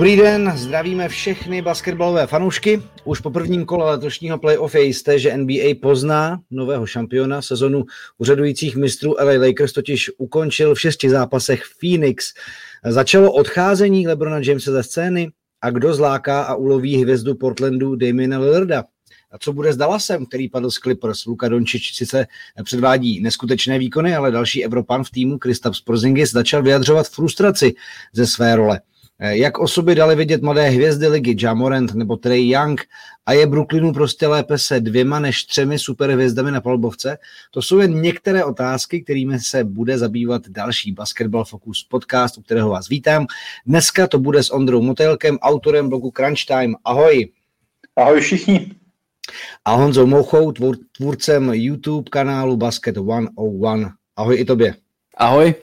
Dobrý den, zdravíme všechny basketbalové fanoušky. Už po prvním kole letošního playoff je jisté, že NBA pozná nového šampiona. Sezonu uřadujících mistrů LA Lakers totiž ukončil v šesti zápasech Phoenix. Začalo odcházení Lebrona Jamesa ze scény a kdo zláká a uloví hvězdu Portlandu Damiena Lillarda. A co bude s Dallasem, který padl z Clippers? Luka Dončič sice předvádí neskutečné výkony, ale další Evropan v týmu Kristaps Porzingis začal vyjadřovat frustraci ze své role. Eh, jak osoby dali vidět mladé hvězdy ligy, Jamorant nebo Trey Young a je Brooklynu prostě lépe se dvěma než třemi superhvězdami na palbovce? To jsou jen některé otázky, kterými se bude zabývat další Basketball Focus podcast, u kterého vás vítám. Dneska to bude s Ondrou Motelkem, autorem blogu Crunch Time. Ahoj. Ahoj všichni. A Honzou Mouchou, tvůr, tvůrcem YouTube kanálu Basket 101. Ahoj i tobě. Ahoj.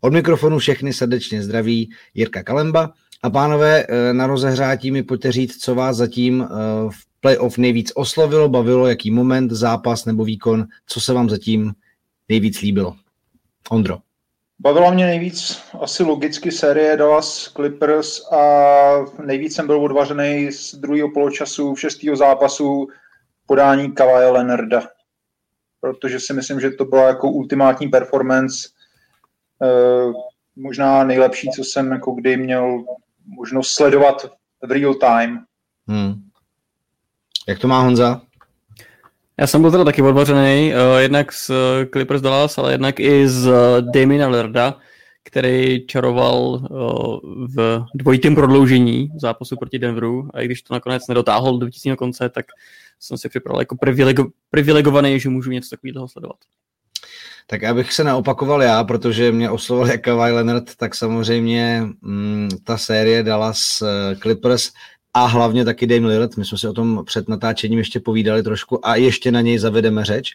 Od mikrofonu všechny srdečně zdraví Jirka Kalemba. A pánové, eh, na rozehřátí mi pojďte říct, co vás zatím eh, v playoff nejvíc oslovilo, bavilo, jaký moment, zápas nebo výkon, co se vám zatím nejvíc líbilo. Ondro. Bavila mě nejvíc asi logicky série Dallas Clippers a nejvíc jsem byl odvařený z druhého poločasu, šestého zápasu podání Kavaje Leonarda. Protože si myslím, že to byla jako ultimátní performance možná nejlepší, co jsem jako kdy měl možnost sledovat v real time. Hmm. Jak to má Honza? Já jsem byl teda taky odvařený, uh, jednak z Clippers Dallas, ale jednak i z Damiena Lerda, který čaroval uh, v dvojitém prodloužení zápasu proti Denveru a i když to nakonec nedotáhl do vítězního konce, tak jsem si připravil jako privilego, privilegovaný, že můžu něco takového sledovat. Tak abych se neopakoval já, protože mě oslovil jak Kawhi Leonard, tak samozřejmě mm, ta série Dallas eh, Clippers a hlavně taky Dame Lillard. My jsme si o tom před natáčením ještě povídali trošku a ještě na něj zavedeme řeč.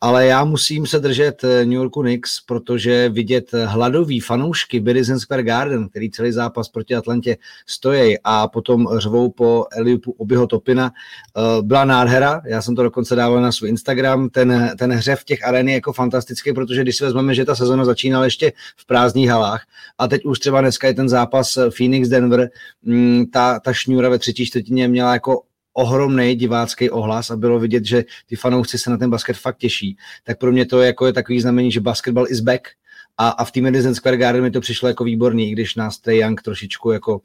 Ale já musím se držet eh, New Yorku Knicks, protože vidět hladový fanoušky Madison Square Garden, který celý zápas proti Atlantě stojí a potom řvou po Eliupu Obiho Topina, eh, byla nádhera. Já jsem to dokonce dával na svůj Instagram. Ten, ten hřev těch aren je jako fantastický, protože když si vezmeme, že ta sezona začínala ještě v prázdných halách a teď už třeba dneska je ten zápas Phoenix-Denver, mm, ta, ta šňůra ve třetí čtvrtině měla jako ohromný divácký ohlas a bylo vidět, že ty fanoušci se na ten basket fakt těší, tak pro mě to jako je takový znamení, že basketbal is back a, a v té Madison Square Garden mi to přišlo jako výborný, i když nás Trey Young trošičku jako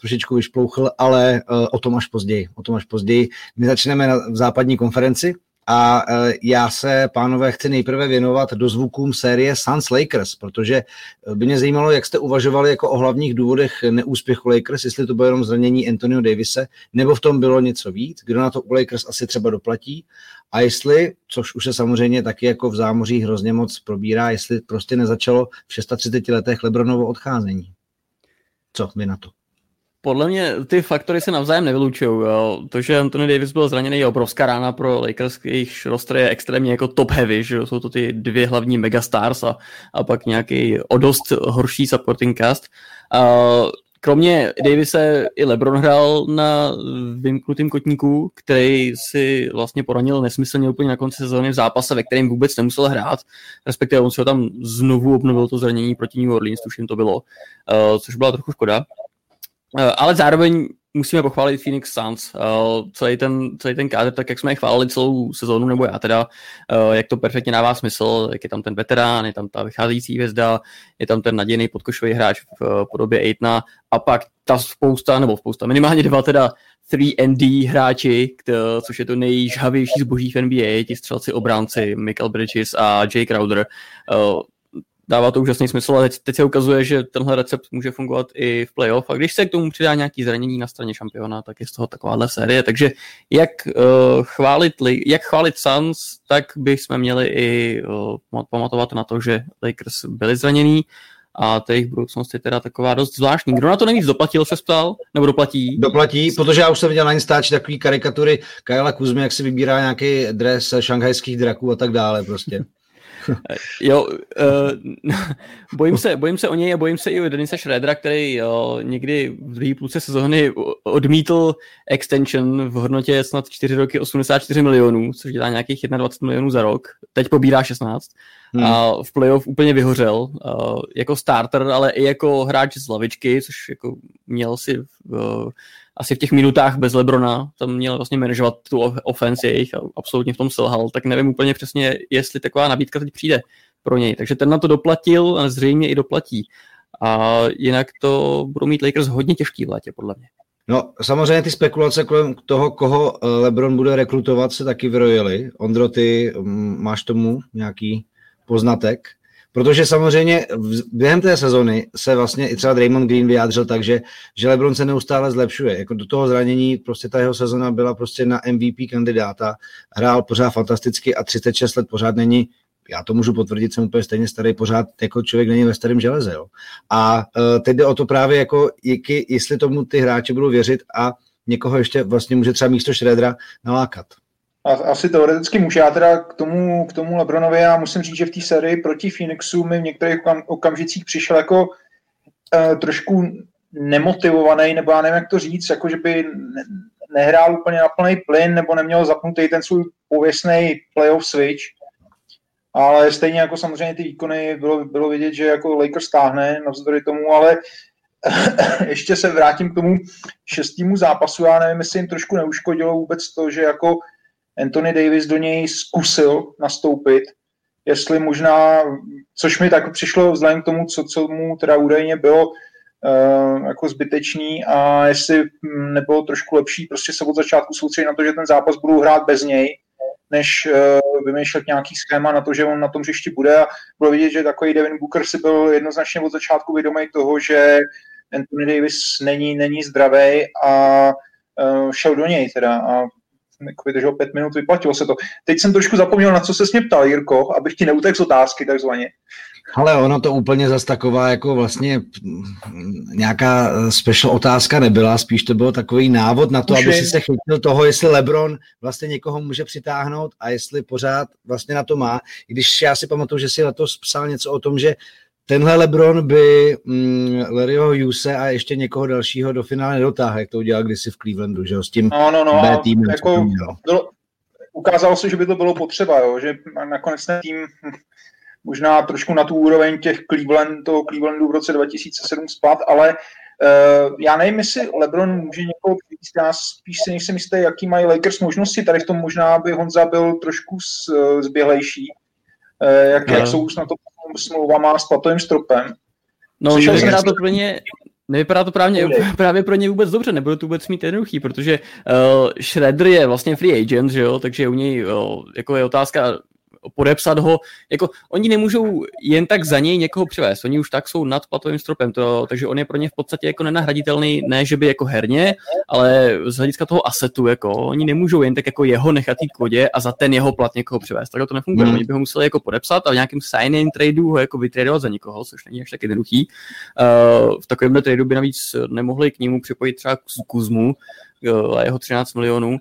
trošičku vyšplouchl, ale uh, o tom až později, o tom až později. My začneme na, v západní konferenci, a e, já se, pánové, chci nejprve věnovat do zvukům série Suns Lakers, protože by mě zajímalo, jak jste uvažovali jako o hlavních důvodech neúspěchu Lakers, jestli to bylo jenom zranění Antonio Davise, nebo v tom bylo něco víc, kdo na to u Lakers asi třeba doplatí a jestli, což už se samozřejmě taky jako v zámoří hrozně moc probírá, jestli prostě nezačalo v 630 letech Lebronovo odcházení. Co vy na to? Podle mě ty faktory se navzájem nevylučují. To, že Anthony Davis byl zraněný, je obrovská rána pro Lakers, jejich roster je extrémně jako top heavy, že jsou to ty dvě hlavní megastars a, a pak nějaký o dost horší supporting cast. A kromě Davise i LeBron hrál na vymknutým kotníku, který si vlastně poranil nesmyslně úplně na konci sezóny v zápase, ve kterém vůbec nemusel hrát, respektive on se ho tam znovu obnovil to zranění proti New Orleans, tuším to bylo, což byla trochu škoda. Eh, ale zároveň musíme pochválit Phoenix Suns. Uh, celý, ten, celý ten kádr, tak jak jsme je chválili celou sezónu, nebo já teda, uh, jak to perfektně dává smysl, jak je tam ten veterán, je tam ta vycházející hvězda, je tam ten nadějný podkošový hráč v uh, podobě Aitna a pak ta spousta, nebo spousta, minimálně dva teda 3ND hráči, kdo, což je to nejžhavější zboží v NBA, ti střelci obránci, Michael Bridges a Jay Crowder. Uh, dává to úžasný smysl a teď, teď se ukazuje, že tenhle recept může fungovat i v playoff a když se k tomu přidá nějaký zranění na straně šampiona, tak je z toho takováhle série. Takže jak, uh, chválit, jak chválit Suns, tak bychom měli i uh, pamatovat na to, že Lakers byli zranění a ta jejich budoucnost je teda taková dost zvláštní. Kdo na to nejvíc doplatil, se ptal? Nebo doplatí? Doplatí, protože já už jsem viděl na Instači takový karikatury Kajla Kuzmy, jak si vybírá nějaký dres šanghajských draků a tak dále prostě. Jo, uh, bojím, se, bojím se o něj a bojím se i o Denisa Schroedera, který jo, někdy v druhé půlce sezóny odmítl extension v hodnotě snad 4 roky 84 milionů, což dělá nějakých 21 milionů za rok. Teď pobírá 16. hmm. a v playoff úplně vyhořel jako starter, ale i jako hráč z lavičky, což jako měl si uh, asi v těch minutách bez Lebrona, tam měl vlastně manažovat tu offense jejich a absolutně v tom selhal, tak nevím úplně přesně, jestli taková nabídka teď přijde pro něj. Takže ten na to doplatil a zřejmě i doplatí. A jinak to budou mít Lakers hodně těžký v létě, podle mě. No, samozřejmě ty spekulace kolem toho, koho eh, LeBron bude rekrutovat, se taky vyrojily. Ondro, ty máš tomu nějaký poznatek? Protože samozřejmě během té sezony se vlastně i třeba Draymond Green vyjádřil tak, že, že LeBron se neustále zlepšuje. Jako do toho zranění prostě ta jeho sezona byla prostě na MVP kandidáta. Hrál pořád fantasticky a 36 let pořád není já to můžu potvrdit, jsem úplně stejně starý, pořád jako člověk není ve starém železe. Jo. A uh, teď jde o to právě, jako, jestli tomu ty hráči budou věřit a někoho ještě vlastně může třeba místo Šredra nalákat. Asi teoreticky může. Já teda k tomu, k tomu Lebronovi, já musím říct, že v té sérii proti Phoenixu mi v některých okamžicích přišel jako uh, trošku nemotivovaný, nebo já nevím, jak to říct, jako že by nehrál úplně na plný plyn, nebo neměl zapnutý ten svůj pověstný playoff switch ale stejně jako samozřejmě ty výkony bylo, bylo vidět, že jako Lakers stáhne navzdory tomu, ale ještě se vrátím k tomu šestému zápasu, já nevím, jestli jim trošku neuškodilo vůbec to, že jako Anthony Davis do něj zkusil nastoupit, jestli možná, což mi tak přišlo vzhledem k tomu, co, co mu teda údajně bylo uh, jako zbytečný a jestli nebylo trošku lepší prostě se od začátku soustředit na to, že ten zápas budou hrát bez něj, než uh, vymýšlet nějaký schéma na to, že on na tom hřišti bude. A bylo vidět, že takový Devin Booker si byl jednoznačně od začátku vědomý toho, že Anthony Davis není, není zdravý a uh, šel do něj teda. A jako vydržel pět minut, vyplatilo se to. Teď jsem trošku zapomněl, na co se mě ptal, Jirko, abych ti neutekl z otázky takzvaně. Ale ono to úplně zas taková jako vlastně nějaká eh, special otázka nebyla, spíš to bylo takový návod na to, Už aby si se chytil toho, jestli LeBron vlastně někoho může přitáhnout a jestli pořád vlastně na to má. I když já si pamatuju, že si letos psal něco o tom, že tenhle LeBron by mm, Larryho Hughes a ještě někoho dalšího do finále nedotáhl, jak to udělal kdysi v Clevelandu, že jo, s tím no, no, no, B týmem. Jako bylo, ukázalo se, že by to bylo potřeba, jo, že nakonec ten tým možná trošku na tu úroveň těch Cleveland, toho Clevelandu v roce 2007 spad, ale uh, já nevím, jestli LeBron může někoho přijít, já spíš si nejsem jistý, jaký mají Lakers možnosti, tady v tom možná by Honza byl trošku z, uh, zběhlejší, uh, jak, jak jsou už na to smlouvama s platovým stropem. No, nevypadá to plně, Nevypadá to právě, právě pro ně vůbec dobře, nebude to vůbec mít jednoduchý, protože uh, Shredder je vlastně free agent, že jo, takže u něj uh, jako je otázka, podepsat ho, jako oni nemůžou jen tak za něj někoho přivést, oni už tak jsou nad platovým stropem, to, takže on je pro ně v podstatě jako nenahraditelný, ne že by jako herně, ale z hlediska toho asetu, jako oni nemůžou jen tak jako jeho nechat jít kodě a za ten jeho plat někoho přivést, tak to nefunguje, hmm. oni by ho museli jako podepsat a v nějakém sign-in tradu ho jako vytradovat za někoho, což není až tak jednoduchý. Uh, v takovémhle tradu by navíc nemohli k němu připojit třeba Kuzmu uh, a jeho 13 milionů,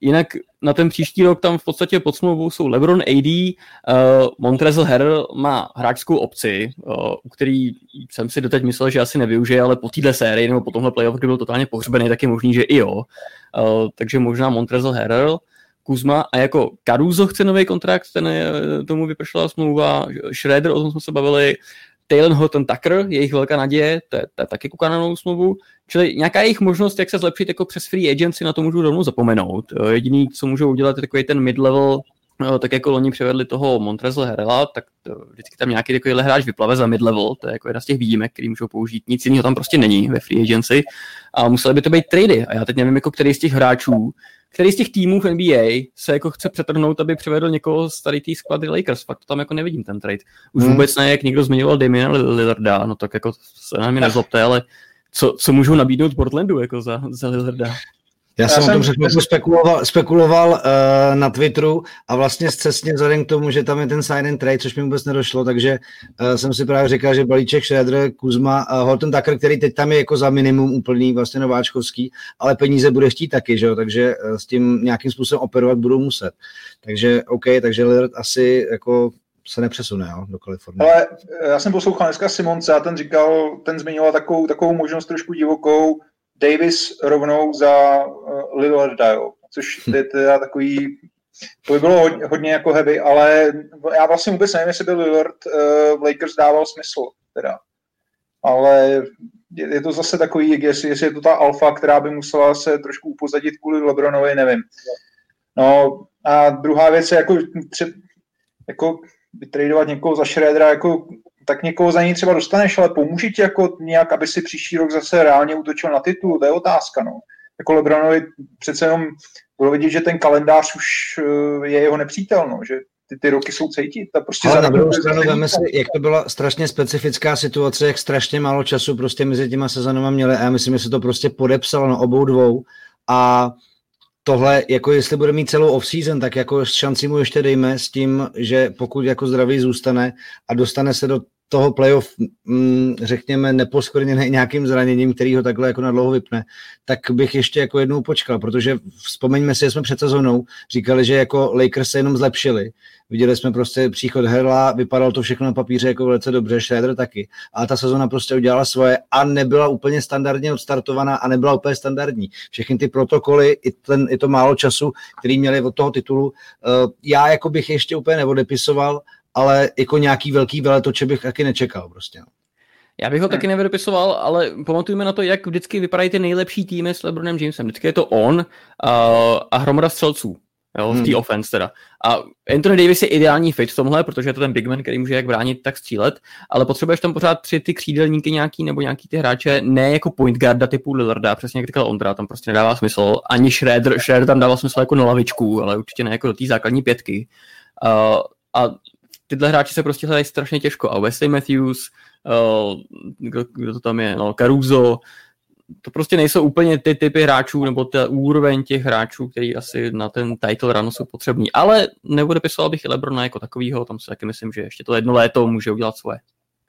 Jinak na ten příští rok tam v podstatě pod smlouvou jsou LeBron AD, uh, Montrezl Harrell má hráčskou opci, uh, u který jsem si doteď myslel, že asi nevyužije, ale po téhle sérii nebo po tomhle playoff, kdy byl totálně pohřbený, tak je možný, že i jo. Uh, takže možná Montrezl Harrell, Kuzma a jako Caruso chce nový kontrakt, ten je, tomu vypršela smlouva, Schroeder, o tom jsme se bavili, Taylor Horton Tucker, jejich velká naděje, to je, to je taky novou smlouvu, čili nějaká jejich možnost, jak se zlepšit jako přes free agency, na to můžu rovnou zapomenout. Jediný, co můžou udělat, je takový ten mid-level No, tak jako loni přivedli toho Montrezl Herela, tak to, vždycky tam nějaký takový hráč vyplave za mid-level, to je jako jedna z těch výjimek, který můžou použít. Nic jiného tam prostě není ve free agency a museli by to být trady. A já teď nevím, jako který z těch hráčů, který z těch týmů v NBA se jako chce přetrhnout, aby přivedl někoho z tady té skvadry Lakers. Fakt to tam jako nevidím ten trade. Už hmm. vůbec ne, jak někdo zmiňoval Damiena Lillarda, no tak jako se na mě nezlobte, ale co, co můžou nabídnout Portlandu jako za, za Lillarda? Já, jsem o tom řekl, spekuloval, spekuloval uh, na Twitteru a vlastně zcestně vzhledem k tomu, že tam je ten sign and trade, což mi vůbec nedošlo, takže uh, jsem si právě říkal, že balíček Schroeder, Kuzma, uh, Horton Tucker, který teď tam je jako za minimum úplný, vlastně nováčkovský, ale peníze bude chtít taky, že jo? takže uh, s tím nějakým způsobem operovat budou muset. Takže OK, takže Lillard asi jako se nepřesune jo, do Kalifornie. Ale já jsem poslouchal dneska Simonce a ten říkal, ten zmiňoval takovou, takovou možnost trošku divokou, Davis rovnou za uh, Lillarda, jo. což hm. je teda takový To by bylo hodně, hodně jako heavy, ale já vlastně vůbec nevím, jestli by Lillard uh, Lakers dával smysl, teda. Ale je, je to zase takový, jestli, jestli je to ta alfa, která by musela se trošku upozadit kvůli Lebronovi, nevím. No a druhá věc je jako, třeba, jako vytradovat někoho za Schroedera, jako, tak někoho za něj třeba dostaneš, ale pomůže ti jako nějak, aby si příští rok zase reálně útočil na titul, to je otázka, no. Jako Lebronovi přece jenom bylo vidět, že ten kalendář už eh, je jeho nepřítel, no, že ty, ty roky jsou cítit. A prostě Ale na druhou stranu veme si, jak to byla strašně specifická situace, jak strašně málo času prostě mezi těma sezonama měli a já myslím, že se to prostě podepsalo na obou dvou a tohle, jako jestli bude mít celou off-season, tak jako šanci mu ještě dejme s tím, že pokud jako zdravý zůstane a dostane se do toho playoff, mm, řekněme, neposkvrněný nějakým zraněním, který ho takhle jako na dlouho vypne, tak bych ještě jako jednou počkal, protože vzpomeňme si, že jsme před sezónou říkali, že jako Lakers se jenom zlepšili. Viděli jsme prostě příchod Herla, vypadalo to všechno na papíře jako velice dobře, Schroeder taky, ale ta sezóna prostě udělala svoje a nebyla úplně standardně odstartovaná a nebyla úplně standardní. Všechny ty protokoly, i, ten, i to málo času, který měli od toho titulu, uh, já jako bych ještě úplně neodepisoval, ale jako nějaký velký veletoče bych taky nečekal prostě. No. Já bych ho taky nevypisoval, ale pamatujeme na to, jak vždycky vypadají ty nejlepší týmy s LeBronem Jamesem. Vždycky je to on uh, a hromada střelců. Jo, v té hmm. offense teda. A Anthony Davis je ideální fit v tomhle, protože je to ten big man, který může jak bránit, tak střílet, ale potřebuješ tam pořád tři ty křídelníky nějaký nebo nějaký ty hráče, ne jako point guarda typu Lillarda, přesně jak říkal Ondra, tam prostě nedává smysl, ani Shredder, Shredder tam dává smysl jako na lavičku, ale určitě ne jako do té základní pětky. Uh, a tyhle hráči se prostě hledají strašně těžko. A Wesley Matthews, uh, kdo, kdo to tam je, no, Caruso, to prostě nejsou úplně ty typy hráčů, nebo ta úroveň těch hráčů, který asi na ten title run jsou potřební. Ale nebude pisoval bych i Lebrona jako takovýho, tam si taky myslím, že ještě to jedno léto může udělat svoje.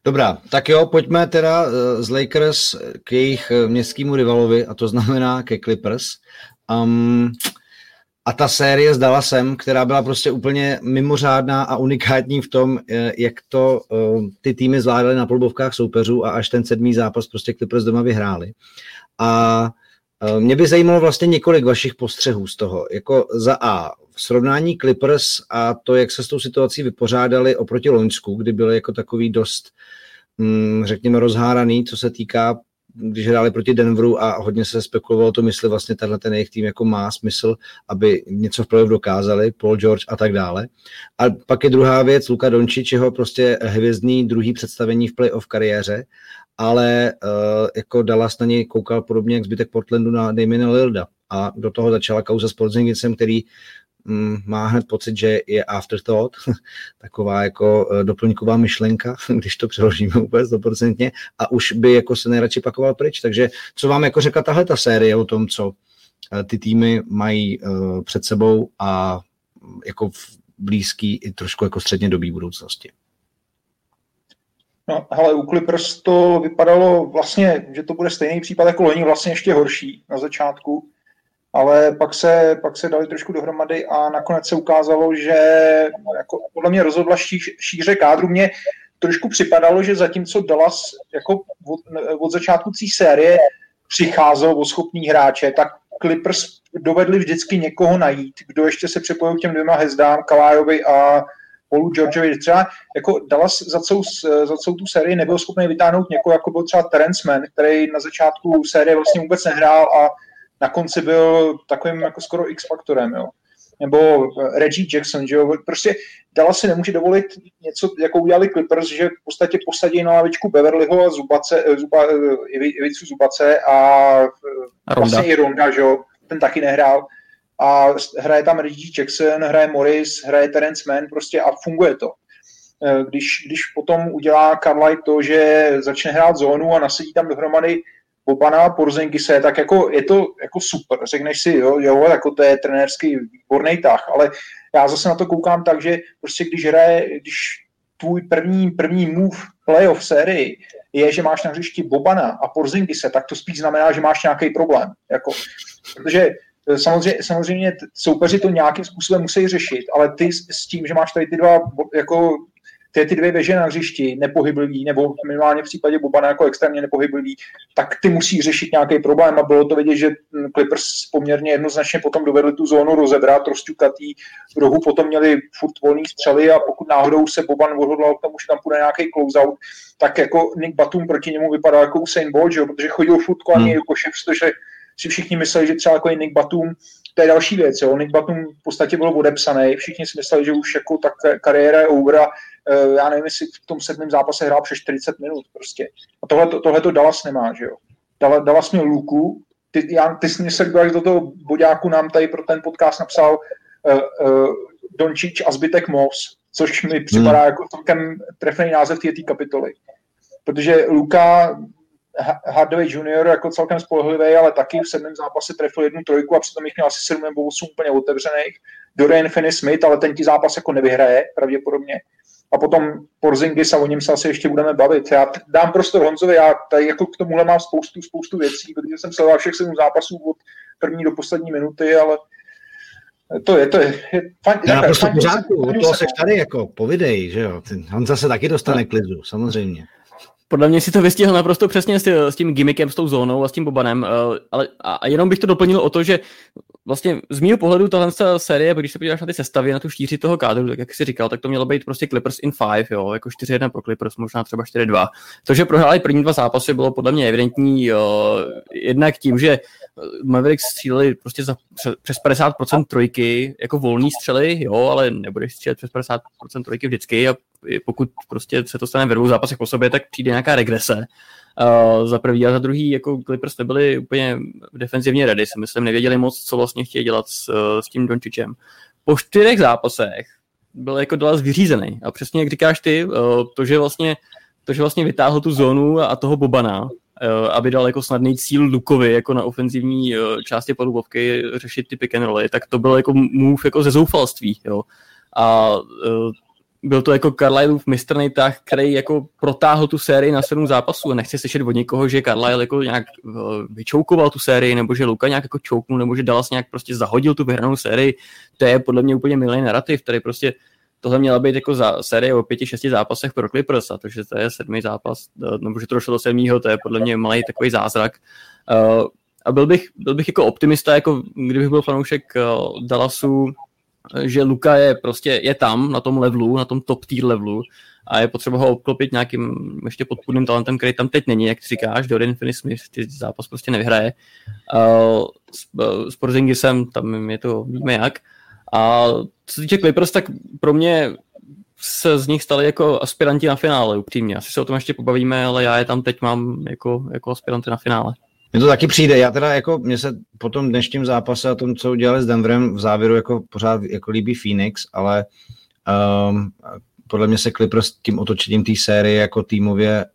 Dobrá, tak jo, pojďme teda eh, z Lakers k jejich eh, městskému rivalovi, a to znamená ke Clippers. Um, a ta série s Dallasem, která byla prostě úplně mimořádná a unikátní v tom, eh, jak to eh, ty týmy zvládaly na polbovkách soupeřů a až ten sedmý zápas prostě Clippers doma vyhráli. A eh, mě by zajímalo vlastně několik vašich postřehů z toho. Jako za A, v srovnání Clippers a to, jak se s tou situací vypořádali oproti Loňsku, kdy byly jako takový dost, mm, řekněme, rozháraný, co se týká když hráli proti Denveru a hodně se spekulovalo to, jestli vlastně tenhle ten jejich tým jako má smysl, aby něco v playoff dokázali, Paul George a tak dále. A pak je druhá věc, Luka Dončič, jeho prostě hvězdný druhý představení v playoff kariéře, ale uh, jako Dallas na něj koukal podobně jak zbytek Portlandu na Damiena Lilda. A do toho začala kauza s Porzingicem, který má hned pocit, že je afterthought, taková jako eh, doplňková myšlenka, když to přeložíme úplně stoprocentně a už by jako se nejradši pakoval pryč. Takže co vám jako řekla tahle ta série o tom, co eh, ty týmy mají eh, před sebou a jako v blízký i trošku jako středně dobý budoucnosti? No, hele, u Clippers to vypadalo vlastně, že to bude stejný případ jako loni, vlastně ještě horší na začátku ale pak se, pak se dali trošku dohromady a nakonec se ukázalo, že jako podle mě rozhodla šíř, šíře kádru. Mě trošku připadalo, že zatímco Dallas jako od, od začátku té série přicházel o schopný hráče, tak Clippers dovedli vždycky někoho najít, kdo ještě se připojil k těm dvěma hezdám, Kalájovi a Paulu Georgeovi. Třeba jako Dallas za celou, za celou tu sérii nebyl schopný vytáhnout někoho, jako byl třeba Terence Mann, který na začátku série vlastně vůbec nehrál a na konci byl takovým jako skoro X-faktorem, jo. Nebo eh, Reggie Jackson, že jo, prostě dala si nemůže dovolit něco, jako udělali Clippers, že v podstatě posadí na lavičku Beverlyho a Zubace, eh, Zuba, eh, Ivicu Zubace a, a vlastně i Ronda, že jo, ten taky nehrál. A hraje tam Reggie Jackson, hraje Morris, hraje Terence Mann, prostě a funguje to. Když, když potom udělá Carlisle to, že začne hrát zónu a nasadí tam dohromady Bobana se, tak jako je to jako super. Řekneš si, jo, jo, jako to je trenérský výborný tah, ale já zase na to koukám tak, že prostě když hraje, když tvůj první, první move playoff sérii je, že máš na hřišti Bobana a se, tak to spíš znamená, že máš nějaký problém. Jako, protože eh, samozřejmě, samozřejmě soupeři to nějakým způsobem musí řešit, ale ty s tím, že máš tady ty dva jako ty, ty dvě věže na hřišti, nepohyblivý, nebo minimálně v případě Bobana jako extrémně nepohyblivý, tak ty musí řešit nějaký problém a bylo to vidět, že Clippers poměrně jednoznačně potom dovedli tu zónu rozebrat, rozťukatý, v rohu potom měli furt volný střely a pokud náhodou se Boban odhodlal k tomu, že tam půjde nějaký closeout, tak jako Nick Batum proti němu vypadal jako Usain Bolt, že jo? protože chodil furt kolem hmm. koše, protože si všichni mysleli, že třeba jako Nick Batum to je další věc. Jo. Nick Batum v podstatě byl odepsaný, všichni si mysleli, že už jako ta kariéra je over a já nevím, jestli v tom sedmém zápase hrál přes 40 minut prostě. A tohle, tohle to Dallas nemá, že jo. Dallas měl Luku, ty, já, ty jsi se do toho bodáku nám tady pro ten podcast napsal uh, uh, Dončič a zbytek Moss, což mi připadá hmm. jako celkem trefný název té kapitoly. Protože Luka Hardaway Junior jako celkem spolehlivý, ale taky v sedmém zápase trefil jednu trojku a přitom jich měl asi sedm nebo osm úplně otevřených. Dorian Finney-Smith, ale ten ti zápas jako nevyhraje pravděpodobně. A potom Porzingis a o něm se asi ještě budeme bavit. Já dám prostor Honzovi, já tady jako k tomuhle mám spoustu, spoustu věcí, protože jsem sledoval všech sedm zápasů od první do poslední minuty, ale to je, to je, je fajn. Já prostě pořádku, od toho seš tady jako, povidej, že jo. Honza se taky dostane k lidu, samozřejmě. Podle mě si to vystihl naprosto přesně s, s tím gimmickem, s tou zónou a s tím Bobanem, eh, ale a jenom bych to doplnil o to, že vlastně z mého pohledu tahle série, když se podíváš na ty sestavy, na tu štíři toho kádru, tak jak jsi říkal, tak to mělo být prostě Clippers in five, jo, jako 4-1 pro Clippers, možná třeba 4-2. To, že prohráli první dva zápasy, bylo podle mě evidentní jo, jednak tím, že Mavericks stříleli prostě za přes 50% trojky, jako volný střely, jo, ale nebudeš střílet přes 50% trojky vždycky a pokud prostě se to stane ve dvou zápasech po sobě, tak přijde nějaká regrese. Uh, za prvý a za druhý, jako Clippers nebyli úplně defenzivně ready, si myslím, nevěděli moc, co vlastně chtějí dělat s, s tím Dončičem. Po čtyřech zápasech byl jako Dallas vyřízený. A přesně jak říkáš ty, uh, to, že vlastně to, že vlastně vytáhl tu zónu a toho Bobana, uh, aby dal jako snadný cíl Lukovi jako na ofenzivní části podlubovky řešit ty pick and rolly, tak to byl jako move jako ze zoufalství, jo. A byl to jako Carlyleův mistrný tah, který jako protáhl tu sérii na sedm zápasů a nechci slyšet od někoho, že Carlyle jako nějak eh, vyčoukoval tu sérii, nebo že Luka nějak jako čouknul, nebo že Dallas nějak prostě zahodil tu vyhranou sérii. To je podle mě úplně milý narrativ, který prostě tohle měla být jako za série o pěti, šesti zápasech pro Clippers a to, že to je sedmý zápas, eh, nebo že to došlo do sedmýho, to je podle mě malý takový zázrak. Uh, a byl bych, byl bych jako optimista, jako kdybych byl fanoušek Dallasu, že Luka je prostě je tam na tom levelu, na tom top tier levelu a je potřeba ho obklopit nějakým ještě podpůrným talentem, který tam teď není, jak říkáš, Dorian Finney-Smith ty zápas prostě nevyhraje. Uh, s, s Porzingisem tam je to víme jak. A co se týče Clippers, tak pro mě se z nich stali jako aspiranti na finále, upřímně. Asi se o tom ještě pobavíme, ale já je tam teď mám jako, jako aspiranty na finále. Mně to taky přijde. Já teda jako, mně se po tom dnešním zápase a tom, co udělali s Denverem v závěru, jako pořád jako líbí Phoenix, ale um, podle mě se Clippers tím otočením té série jako týmově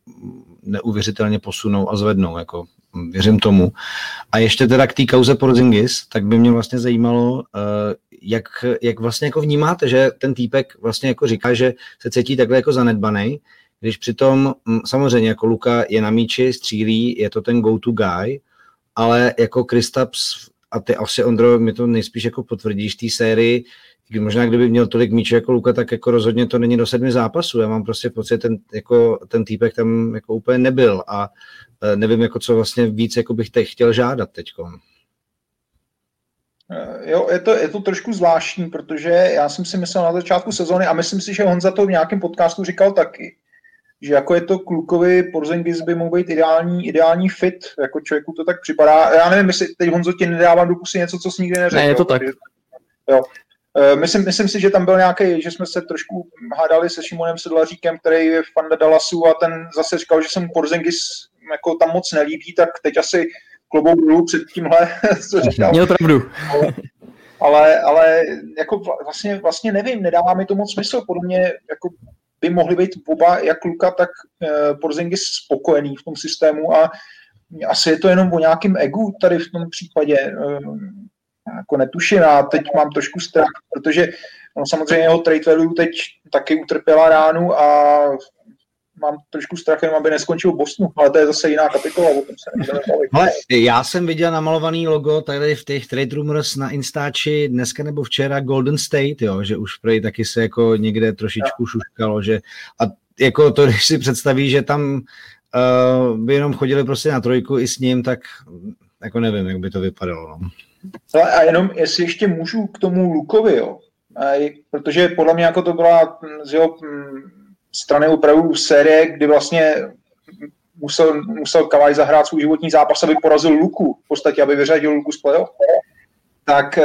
neuvěřitelně posunou a zvednou. Jako, věřím tomu. A ještě teda k té kauze Porzingis, tak by mě vlastně zajímalo, uh, jak, jak vlastně jako vnímáte, že ten týpek vlastně jako říká, že se cítí takhle jako zanedbaný, když přitom samozřejmě jako Luka je na míči, střílí, je to ten go-to guy, ale jako Kristaps a ty asi Ondro mi to nejspíš jako potvrdíš té sérii, možná kdyby měl tolik míčů jako Luka, tak jako rozhodně to není do sedmi zápasů. Já mám prostě pocit, ten, jako, ten týpek tam jako úplně nebyl a e, nevím, jako co vlastně víc jako bych teď chtěl žádat teď. E, jo, je to, je to trošku zvláštní, protože já jsem si myslel na začátku sezóny a myslím si, že on za to v nějakém podcastu říkal taky, že jako je to klukovi Porzingis by mohl být ideální, ideální fit, jako člověku to tak připadá. Já nevím, jestli teď Honzo ti nedávám do pusy něco, co jsi nikdy neřekl. Ne, je to tak. Jo. E, myslím, myslím si, že tam byl nějaký, že jsme se trošku hádali se Šimonem Sedlaříkem, který je fan Dallasu a ten zase říkal, že se mu Porzingis jako tam moc nelíbí, tak teď asi klobou dolů před tímhle, co říkal. Měl pravdu. ale, ale jako vlastně, vlastně nevím, nedává mi to moc smysl. Podle mě jako by mohli být oba, jak Luka, tak uh, Porzingis spokojený v tom systému a asi je to jenom o nějakém egu tady v tom případě. Uh, jako netuším a teď mám trošku strach, protože no, samozřejmě jeho trade value teď taky utrpěla ránu a mám trošku strach, jenom aby neskončil Boston, ale to je zase jiná kapitola, o tom se Ale já jsem viděl namalovaný logo tady v těch Trade Rumors na Instači dneska nebo včera Golden State, jo, že už prej taky se jako někde trošičku šuškalo, že a jako to, když si představí, že tam uh, by jenom chodili prostě na trojku i s ním, tak jako nevím, jak by to vypadalo. No. A jenom, jestli ještě můžu k tomu Lukovi, jo, protože podle mě jako to byla z jeho strany opravdu série, kdy vlastně musel, musel Kavaj zahrát svůj životní zápas, aby porazil Luku, v podstatě, aby vyřadil Luku z playoff. Tak eh,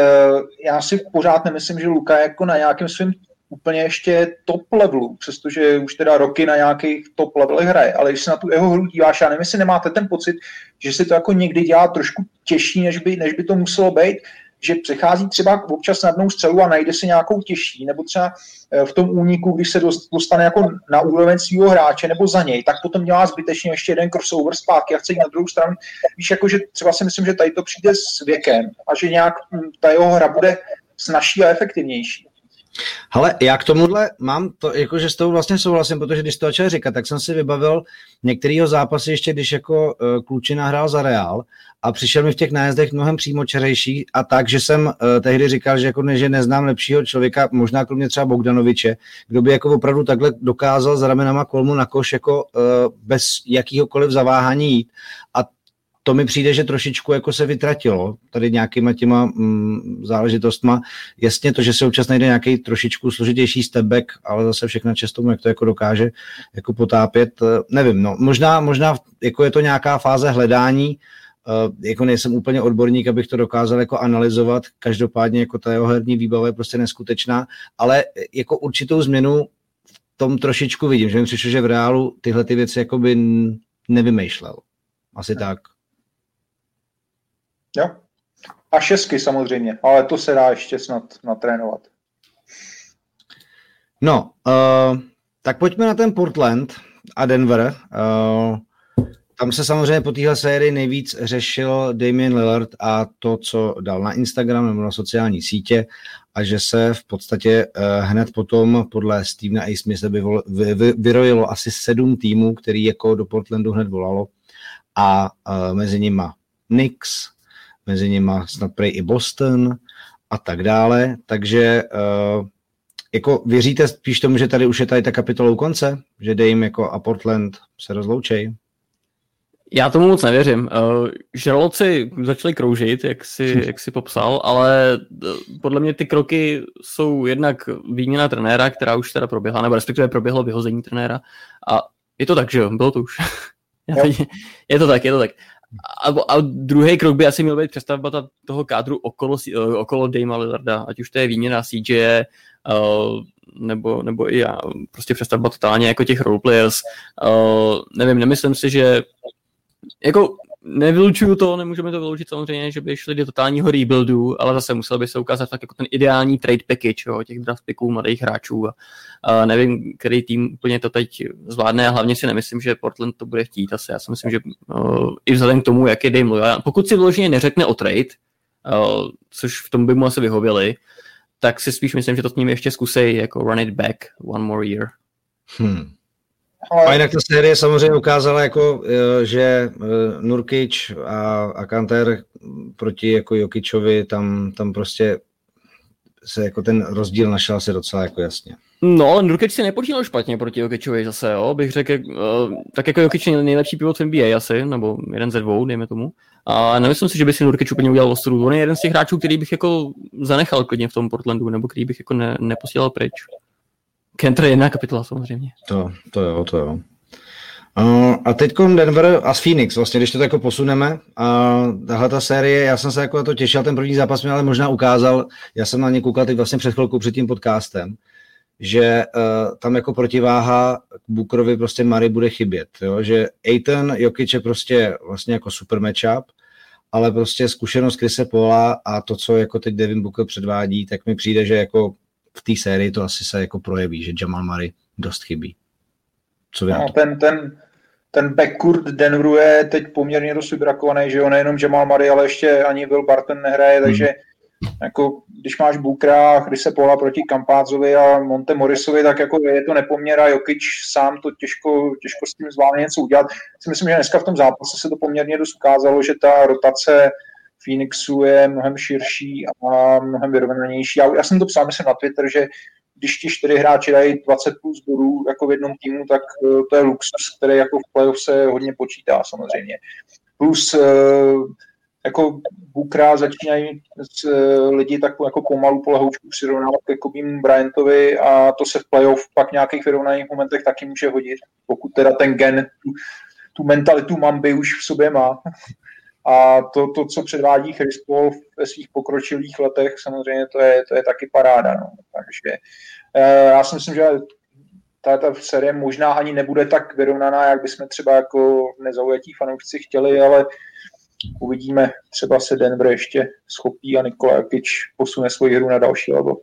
já si pořád nemyslím, že Luka je jako na nějakém svém úplně ještě top levelu, přestože už teda roky na nějakých top levelech hraje, ale když se na tu jeho hru díváš, já nevím, jestli nemáte ten pocit, že si to jako někdy dělá trošku těžší, než by, než by to muselo být, že přechází třeba občas na dnou střelu a najde si nějakou těžší, nebo třeba eh, v tom úniku, když se dostane jako na úroveň svého hráče nebo za něj, tak potom dělá zbytečně ještě jeden crossover zpátky a chce jít na druhou stranu. Víš, jako, že třeba si myslím, že tady to přijde s věkem a že nějak hm, ta jeho hra bude snažší a efektivnější. Ale já k tomuhle mám to, jakože s tou vlastně souhlasím, protože když to začal říkat, tak jsem si vybavil některého zápasy ještě, když jako uh, Klučina hrál za Real a přišel mi v těch nájezdech mnohem přímočerejší a tak, že jsem uh, tehdy říkal, že jako ne, že neznám lepšího člověka, možná kromě třeba Bogdanoviče, kdo by jako opravdu takhle dokázal s ramenama kolmu na koš jako uh, bez jakýhokoliv zaváhání jít. A to mi přijde, že trošičku jako se vytratilo tady nějakýma těma mm, záležitostma. Jasně to, že se občas najde nějaký trošičku složitější stepback, ale zase všechno čest tomu, jak to jako dokáže jako potápět. Eh, nevím, no, možná, možná jako je to nějaká fáze hledání, Uh, jako nejsem úplně odborník, abych to dokázal jako analyzovat, každopádně jako ta jeho herní výbava je prostě neskutečná, ale jako určitou změnu v tom trošičku vidím, že mi přišlo, že v reálu tyhle ty věci jako by nevymýšlel. Asi tak. Jo. A šestky samozřejmě, ale to se dá ještě snad natrénovat. No, uh, tak pojďme na ten Portland a Denver. Uh, tam se samozřejmě po téhle sérii nejvíc řešil Damien Lillard a to, co dal na Instagram nebo na sociální sítě a že se v podstatě uh, hned potom podle Stevena A. Smitha vy, vy, vyrojilo asi sedm týmů, který jako do Portlandu hned volalo a mezi nimi Knicks, mezi nimi snad prej i Boston a tak dále, takže uh, jako věříte spíš tomu, že tady už je tady ta kapitola u konce, že Dame jako a Portland se rozloučej? Já tomu moc nevěřím. Uh, žraloci začali kroužit, jak si, jak si popsal, ale uh, podle mě ty kroky jsou jednak výměna trenéra, která už teda proběhla, nebo respektive proběhlo vyhození trenéra. A je to tak, že jo? Bylo to už. je to tak, je to tak. A, a druhý krok by asi měl být přestavba toho kádru okolo, eh, okolo Dama Lillarda, ať už to je výměna CJ, eh, nebo, nebo i já, prostě přestavba totálně jako těch roleplayers. Nevím, nemyslím si, že jako nevylučuju to, nemůžeme to vyloučit samozřejmě, že by šli do totálního rebuildu, ale zase musel by se ukázat tak jako ten ideální trade package jo, těch draft picků mladých hráčů a, a nevím, který tým úplně to teď zvládne a hlavně si nemyslím, že Portland to bude chtít asi. Já si myslím, že uh, i vzhledem k tomu, jak je Dame Loya, pokud si vloženě neřekne o trade, uh, což v tom by mu asi vyhověli, tak si spíš myslím, že to s ním ještě zkusej jako run it back one more year. Hmm. Ale... A jinak ta série samozřejmě ukázala, jako, eh, že eh, Nurkic a, a Kanter proti jako Jokičovi, tam, tam prostě se jako ten rozdíl našel asi docela jako jasně. No, ale Nurkic si nepočínal špatně proti Jokičovi zase, jo, bych řekl, uh, tak jako Jokic je nejlepší pivot v NBA asi, nebo jeden ze dvou, dejme tomu. A nemyslím si, že by si Nurkic úplně udělal ostudu. On je jeden z těch hráčů, který bych jako zanechal klidně v tom Portlandu, nebo který bych jako ne, neposílal pryč. Kenter je jedna kapitola samozřejmě. To, to jo, to jo. Uh, a teď Denver a Phoenix, vlastně, když to jako posuneme, a tahle ta série, já jsem se jako na to těšil, ten první zápas mi ale možná ukázal, já jsem na ně koukal teď vlastně před chvilkou před tím podcastem, že uh, tam jako protiváha k prostě Mary bude chybět, jo? že Aiton Jokic je prostě vlastně jako super matchup, ale prostě zkušenost Krise Pola a to, co jako teď Devin Booker předvádí, tak mi přijde, že jako v té sérii to asi se jako projeví, že Jamal Murray dost chybí. Co no, ten, ten, ten backcourt Denveru je teď poměrně dost vybrakovaný, že jo, nejenom Jamal Murray, ale ještě ani Will Barton nehraje, takže jako, když máš Bukra, když se Pola proti Kampázovi a Monte Morisovi, tak jako je to nepoměr a Jokic sám to těžko, těžko s tím zvládne něco udělat. Si myslím, že dneska v tom zápase se to poměrně dost ukázalo, že ta rotace Phoenixu je mnohem širší a mnohem vyrovnanější. Já, já jsem to psal, myslím na Twitter, že když ti čtyři hráči dají 20 plus bodů jako v jednom týmu, tak eh, to je luxus, který jako v playoff se hodně počítá samozřejmě. Plus eh, jako Bukra začínají eh, lidi tak jako pomalu polehoučku přirovnávat ke Kobímu Bryantovi a to se v playoff pak nějakých vyrovnaných momentech taky může hodit, pokud teda ten gen, tu, tu mentalitu Mamby už v sobě má. A to, to co předvádí Chris Paul ve svých pokročilých letech, samozřejmě to je, to je taky paráda. No. Takže eh, já si myslím, že ta, série možná ani nebude tak vyrovnaná, jak bychom třeba jako nezaujatí fanoušci chtěli, ale uvidíme, třeba se Denver ještě schopí a Nikola Jokic posune svoji hru na další level.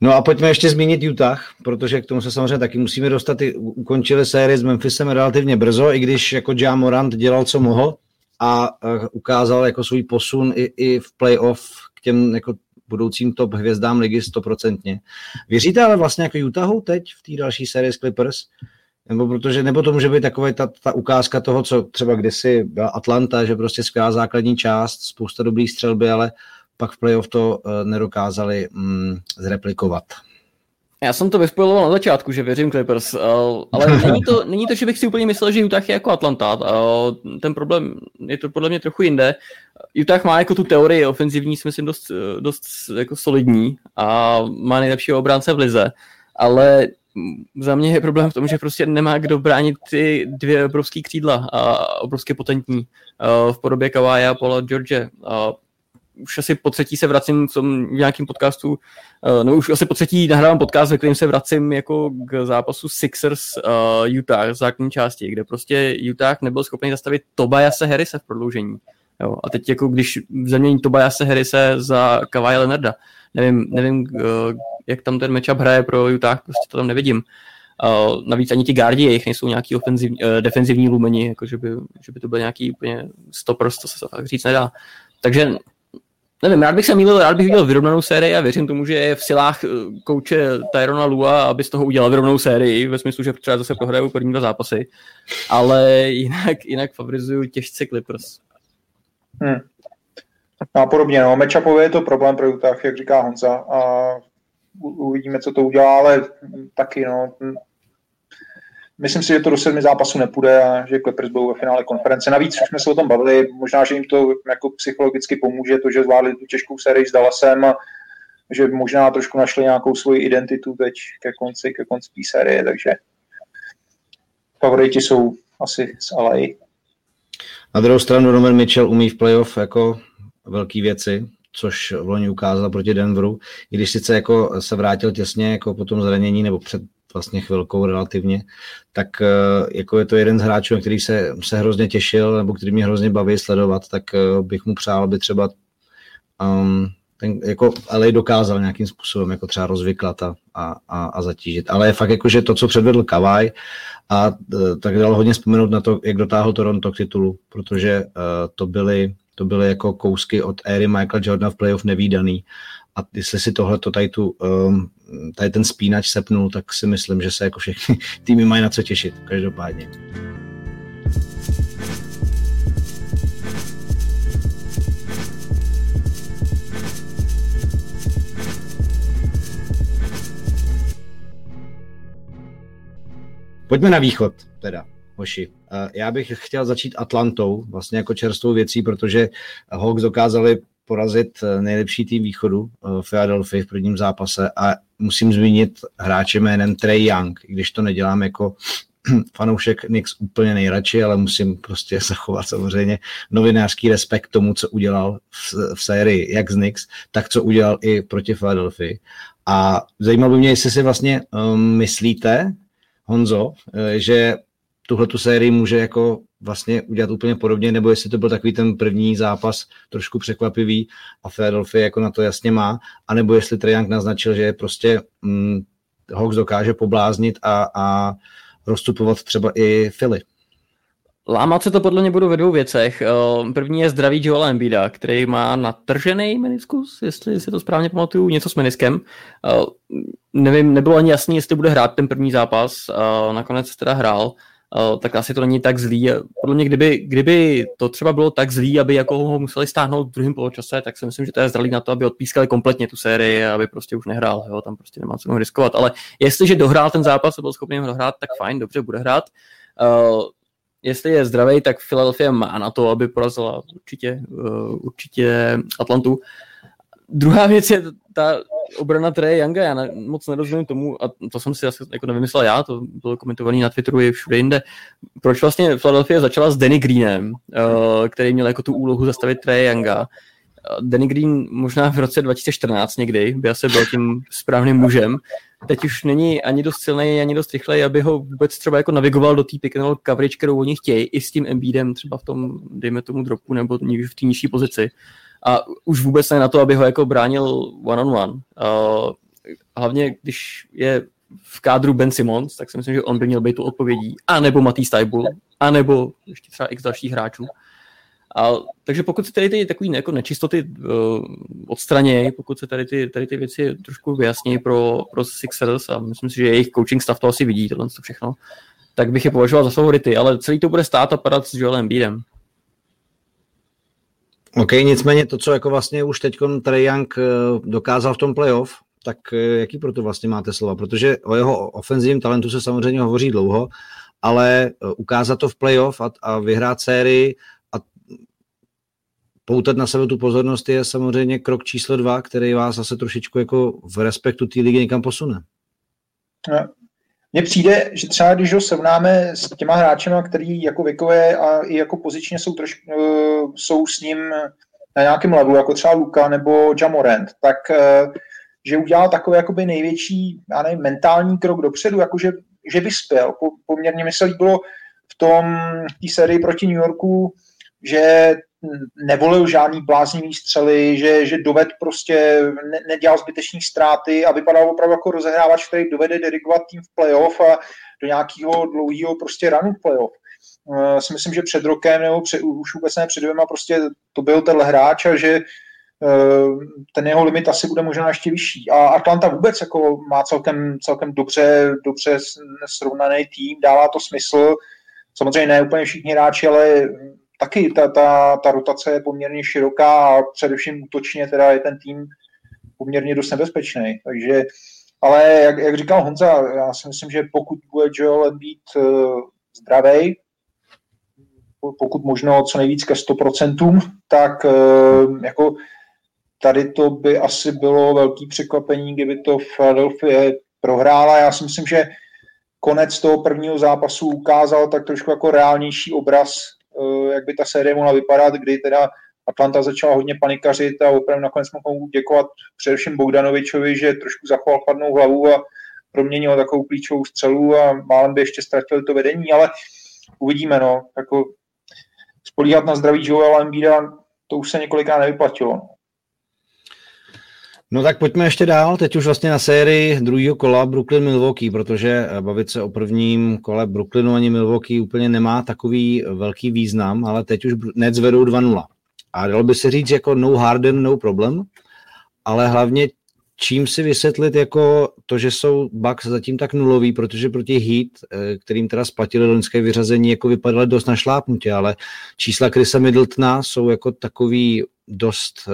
No a pojďme ještě zmínit Utah, protože k tomu se samozřejmě taky musíme dostat. I ukončili sérii s Memphisem relativně brzo, i když jako Ja Morant dělal, co mohl a ukázal jako svůj posun i, i v playoff k těm jako budoucím top hvězdám ligy stoprocentně. Věříte ale vlastně jako Utahu teď v té další sérii s Clippers? Nebo protože, nebo to může být takové ta, ta ukázka toho, co třeba kdysi byla Atlanta, že prostě skvělá základní část, spousta dobrých střelby, ale pak v playoff to uh, nedokázali mm, zreplikovat. Já jsem to vyspojiloval na začátku, že věřím Clippers, uh, ale není to, není to, že bych si úplně myslel, že Utah je jako Atlanta. Uh, ten problém je to podle mě trochu jinde. Utah má jako tu teorii ofenzivní, si myslím, dost, dost jako solidní a má nejlepšího obránce v lize, ale za mě je problém v tom, že prostě nemá kdo bránit ty dvě obrovské křídla a obrovské potentní v podobě Kawaja a Paula George. Už asi po třetí se vracím tom v nějakým podcastu, no už asi po třetí nahrávám podcast, ve kterém se vracím jako k zápasu Sixers uh, Utah v základní části, kde prostě Utah nebyl schopný zastavit Tobiase Harrise v prodloužení. Jo, a teď jako když zamění Tobiase Harrise za Kawhi Leonarda, nevím, nevím uh, jak tam ten matchup hraje pro Utah, prostě to tam nevidím. Uh, navíc ani ti gardi jejich nejsou nějaký uh, defenzivní lumeni, jako že by, že by to byl nějaký úplně stopers, to se fakt říct nedá. Takže nevím, rád bych se mýlil, rád bych viděl vyrovnanou sérii a věřím tomu, že je v silách kouče Tyrona Lua, aby z toho udělal vyrovnanou sérii, ve smyslu, že třeba zase prohrajou první dva zápasy, ale jinak, jinak favorizuju těžce Clippers. Hmm. A podobně, no, matchupově je to problém pro Utah, jak říká Honza, a uvidíme, co to udělá, ale taky, no, myslím si, že to do sedmi zápasů nepůjde a že Clippers budou ve finále konference. Navíc už jsme se o tom bavili, možná, že jim to jako psychologicky pomůže, to, že zvládli tu těžkou sérii s Dallasem a že možná trošku našli nějakou svoji identitu teď ke konci, ke konci té série, takže favoriti jsou asi z LA. Na druhou stranu Roman Mitchell umí v playoff jako velké věci, což v loni ukázal proti Denveru, i když sice jako se vrátil těsně jako po tom zranění nebo před vlastně chvilkou relativně, tak eh, jako je to jeden z hráčů, na který se, se hrozně těšil, nebo který mě hrozně baví sledovat, tak eh, bych mu přál, aby třeba um, ten, jako LA dokázal nějakým způsobem jako třeba rozvyklat a, a, a, zatížit. Ale je fakt jako, že to, co předvedl Kavaj, a eh, tak dalo hodně vzpomenout na to, jak dotáhl Toronto k titulu, protože uh, to byly to byly jako kousky od éry Michael Jordan v playoff nevýdaný. A jestli si tohle tady, tu, um, tady ten spínač sepnul, tak si myslím, že se jako všechny týmy mají na co těšit, každopádně. Pojďme na východ teda hoši. Já bych chtěl začít Atlantou, vlastně jako čerstvou věcí, protože Hawks dokázali porazit eh, nejlepší tým východu eh, Philadelphia v prvním zápase a musím zmínit hráče jménem Trey Young, když to nedělám jako fanoušek Knicks úplně nejradši, ale musím prostě zachovat samozřejmě novinářský respekt tomu, co udělal v, v sérii jak z Knicks, tak co udělal i proti Philadelphia. A zajímalo by mě, jestli si vlastně um, myslíte, Honzo, eh, že tuhle tu sérii může jako vlastně udělat úplně podobně, nebo jestli to byl takový ten první zápas trošku překvapivý a Philadelphia jako na to jasně má, anebo jestli Trajank naznačil, že prostě hm, Hawks dokáže pobláznit a, a rozstupovat třeba i Philly. Lámat se to podle mě budou ve dvou věcech. První je zdravý Joel Embida, který má natržený meniskus, jestli si to správně pamatuju, něco s meniskem. Nevím, nebylo ani jasný, jestli bude hrát ten první zápas, nakonec teda hrál, tak asi to není tak zlý. Podle mě, kdyby, kdyby to třeba bylo tak zlý, aby jako ho museli stáhnout v druhém poločase, tak si myslím, že to je zralý na to, aby odpískali kompletně tu sérii, aby prostě už nehrál, jo, tam prostě nemá co riskovat. Ale jestliže dohrál ten zápas a byl schopný ho dohrát, tak fajn, dobře, bude hrát jestli je zdravý, tak Philadelphia má na to, aby porazila určitě, uh, určitě Atlantu. Druhá věc je ta obrana Trey Younga, já ne, moc nerozumím tomu, a to jsem si asi jako nevymyslel já, to bylo komentované na Twitteru i všude jinde, proč vlastně Philadelphia začala s Danny Greenem, uh, který měl jako tu úlohu zastavit Trey Younga. Danny Green možná v roce 2014 někdy by asi byl tím správným mužem, teď už není ani dost silný, ani dost rychlej, aby ho vůbec třeba jako navigoval do té pick and roll coverage, kterou oni chtějí, i s tím Embiidem třeba v tom, dejme tomu dropu, nebo v té nižší pozici. A už vůbec ne na to, aby ho jako bránil one on one. Uh, hlavně, když je v kádru Ben Simmons, tak si myslím, že on by měl být tu odpovědí. A nebo Matý Stajbul, a nebo ještě třeba x dalších hráčů. A, takže pokud se tady ty takové jako nečistoty uh, odstranějí, pokud se tady ty, tady ty věci trošku vyjasní pro, pro Sixers a myslím si, že jejich coaching stav to asi vidí, tohle to všechno, tak bych je považoval za favority, ale celý to bude stát a padat s Joelem Bídem. OK, nicméně to, co jako vlastně už teď Trey Young eh, dokázal v tom playoff, tak eh, jaký pro to vlastně máte slova? Protože o jeho ofenzivním talentu se samozřejmě hovoří dlouho, ale ukázat to v playoff a, a vyhrát sérii poutat na sebe tu pozornost je samozřejmě krok číslo dva, který vás zase trošičku jako v respektu té ligy někam posune. Mně přijde, že třeba když ho srovnáme s těma hráčemi, který jako věkové a i jako pozičně jsou, troš, uh, jsou s ním na nějakém levelu, jako třeba Luka nebo Jamorant, tak uh, že udělal takový jakoby největší, já nevím, mentální krok dopředu, jakože že vyspěl. Po, poměrně mi se líbilo v tom té sérii proti New Yorku, že nevolil žádný bláznivý střely, že, že doved prostě ne, nedělal zbytečné ztráty a vypadal opravdu jako rozehrávač, který dovede dirigovat tým v playoff a do nějakého dlouhého prostě runu v playoff. Uh, si myslím, že před rokem nebo před, už vůbec ne před dvěma prostě to byl tenhle hráč a že uh, ten jeho limit asi bude možná ještě vyšší. A Atlanta vůbec jako má celkem, celkem dobře, dobře srovnaný tým, dává to smysl. Samozřejmě ne úplně všichni hráči, ale taky ta, ta, ta rotace je poměrně široká a především útočně teda je ten tým poměrně dost nebezpečný. Takže, ale jak, jak říkal Honza, já si myslím, že pokud bude Joel být uh, zdravý, pokud možno co nejvíc ke 100%, tak uh, jako tady to by asi bylo velký překvapení, kdyby to Philadelphia prohrála. Já si myslím, že konec toho prvního zápasu ukázal tak trošku jako reálnější obraz Eh, jak by ta série mohla vypadat, kdy teda Atlanta začala hodně panikařit a opravdu nakonec mohu děkovat především Bogdanovičovi, že trošku zachoval chladnou hlavu a proměnil takovou klíčovou střelu a málem by ještě ztratili to vedení, ale uvidíme, no, jako spolíhat na zdraví Joela Embida, to už se několikrát nevyplatilo. No. Tak pojďme ještě dál, teď už vlastně na sérii druhého kola Brooklyn-Milwaukee, protože eh, bavit se o prvním kole Brooklynu ani Milwaukee úplně nemá takový velký význam, ale teď už Nets vedou 2-0. A dalo by se říct jako no Harden, no problem, ale hlavně čím si vysvětlit jako to, že jsou Bucks zatím tak nulový, protože proti Heat, eh, kterým teda splatili loňské vyřazení, jako vypadaly dost na šlápnutě, ale čísla Chrisa Middletona jsou jako takový dost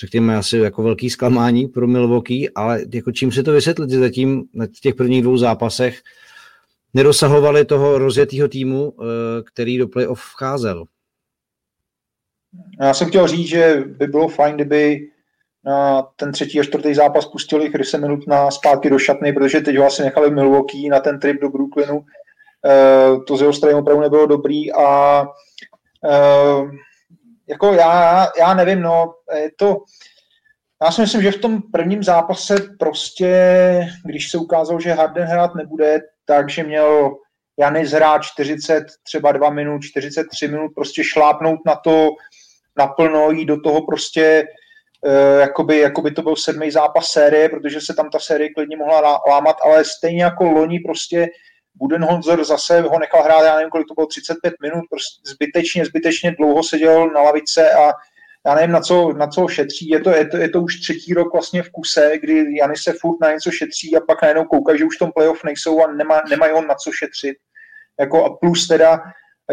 řekněme, asi jako velký zklamání pro Milwaukee, ale jako čím se to vysvětlit, že zatím na těch prvních dvou zápasech nedosahovali toho rozjetého týmu, eh, který do playoff vcházel. Já jsem chtěl říct, že by bylo fajn, kdyby na ten třetí a čtvrtý zápas pustili Chrise minut na zpátky do šatny, protože teď ho asi nechali Milwaukee na ten trip do Brooklynu. Eh, to z jeho strany opravdu nebylo dobrý a eh, jako já, já nevím, no, je to, já si myslím, že v tom prvním zápase prostě, když se ukázalo, že Harden hrát nebude, takže měl Janis hrát 40, třeba 2 minut, 43 minut, prostě šlápnout na to naplno, jít do toho prostě, uh, jakoby, jakoby to byl sedmý zápas série, protože se tam ta série klidně mohla lámat, ale stejně jako loni prostě Budenholzer zase ho nechal hrát, já nevím, kolik to bylo, 35 minut, prostě zbytečně, zbytečně dlouho seděl na lavice a já nevím, na co, na co šetří. Je to, je, to, je to už třetí rok vlastně v kuse, kdy Jany se furt na něco šetří a pak najednou kouká, že už v tom playoff nejsou a nemá, nemají on na co šetřit. Jako a plus teda